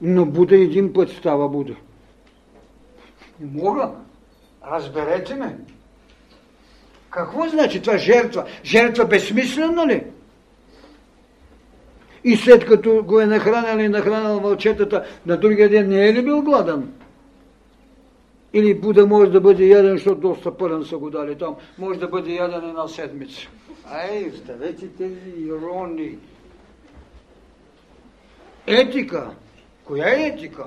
Но Буда един път става Буда. Не мога. Разберете ме. Какво значи това жертва? Жертва безсмислена ли? И след като го е нахранил и нахранил вълчетата, на другия ден не е ли бил гладен? Или Буда може да бъде яден, защото доста пълен са го дали там. Може да бъде яден една седмица. Ай, оставете тези иронии. Етика. Коя е етика?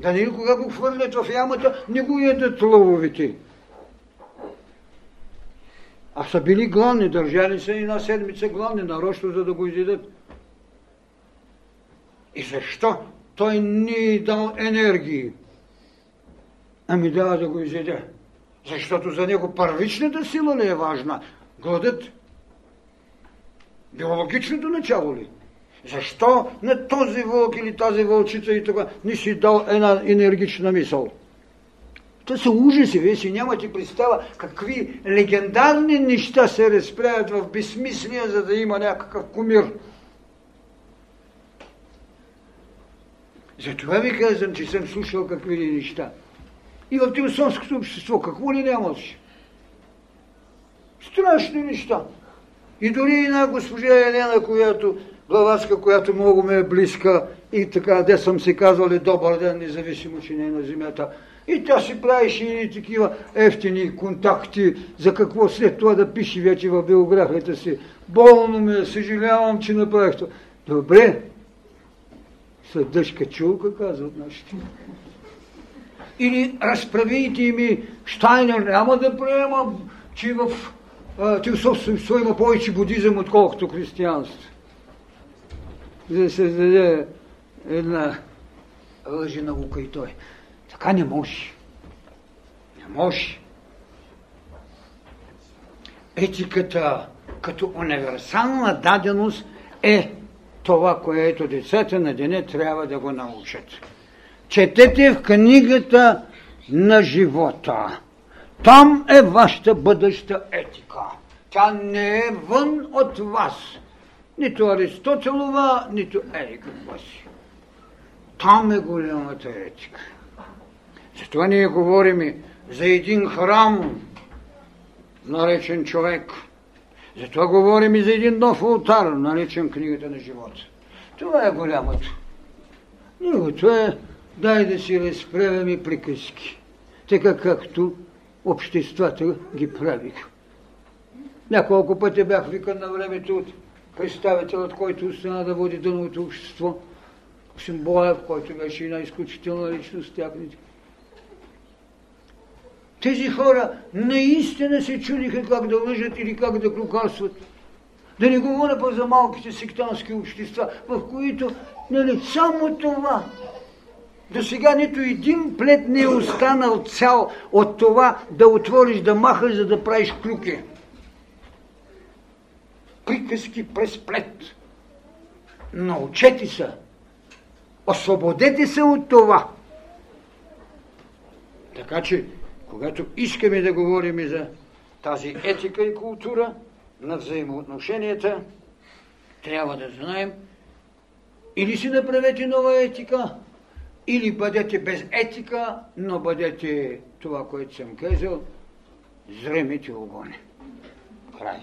Да не кога го хвърлят в ямата, не го ядат лъвовите. А са били главни, държали се една седмица главни, нарочно, за да го изядат. И защо? Той не е дал енергии. Ами дава да го изеде. Защото за него първичната сила ли е важна? Гладът. Биологичното начало ли? Защо на този вълк или тази вълчица и това не си дал една енергична мисъл? Това са ужаси, вие си нямате представа какви легендарни неща се разправят в безсмислия, за да има някакъв кумир. Затова ви казвам, че съм слушал какви ли неща. И в тимсонското общество какво ли нямаше? Страшни неща. И дори една госпожа Елена, която, главацка, която много ме е близка и така, де съм си казвал и добър ден, независимо, че не е на земята. И тя си правише и такива ефтини контакти, за какво след това да пише вече в биографията си. Болно ме, съжалявам, че направих това. Добре, дъжка чулка, казват нашите. Или разправите ми, Штайнер няма да приема, че в теософството има повече будизъм, отколкото християнство. За да се създаде една лъжи наука и той. Така не може. Не може. Етиката като универсална даденост е това, което децата на деня трябва да го научат. Четете в книгата на живота. Там е вашата бъдеща етика. Тя не е вън от вас. Нито Аристотелова, нито какво си. Там е голямата етика. Затова ние говорим за един храм, наречен човек – затова говорим и за един нов ултар, наречен книгата на живота. Това е голямото. Другото е, дай да си разправяме приказки, така както обществата ги правиха. Няколко пъти бях викан на времето от представителът, който остана да води дъното общество, Симбоев, който беше една изключителна личност тяхните. Тези хора наистина се чудиха как да лъжат или как да клюкарстват. Да не говоря па за малките сектански общества, в които нали, само това. До сега нито един плет не е останал цял от това да отвориш, да махаш, за да правиш клюки. Приказки през плет. Научете се. Освободете се от това. Така че когато искаме да говорим за тази етика и култура на взаимоотношенията, трябва да знаем или си направете нова етика, или бъдете без етика, но бъдете това, което съм казал, зремите огони. Край.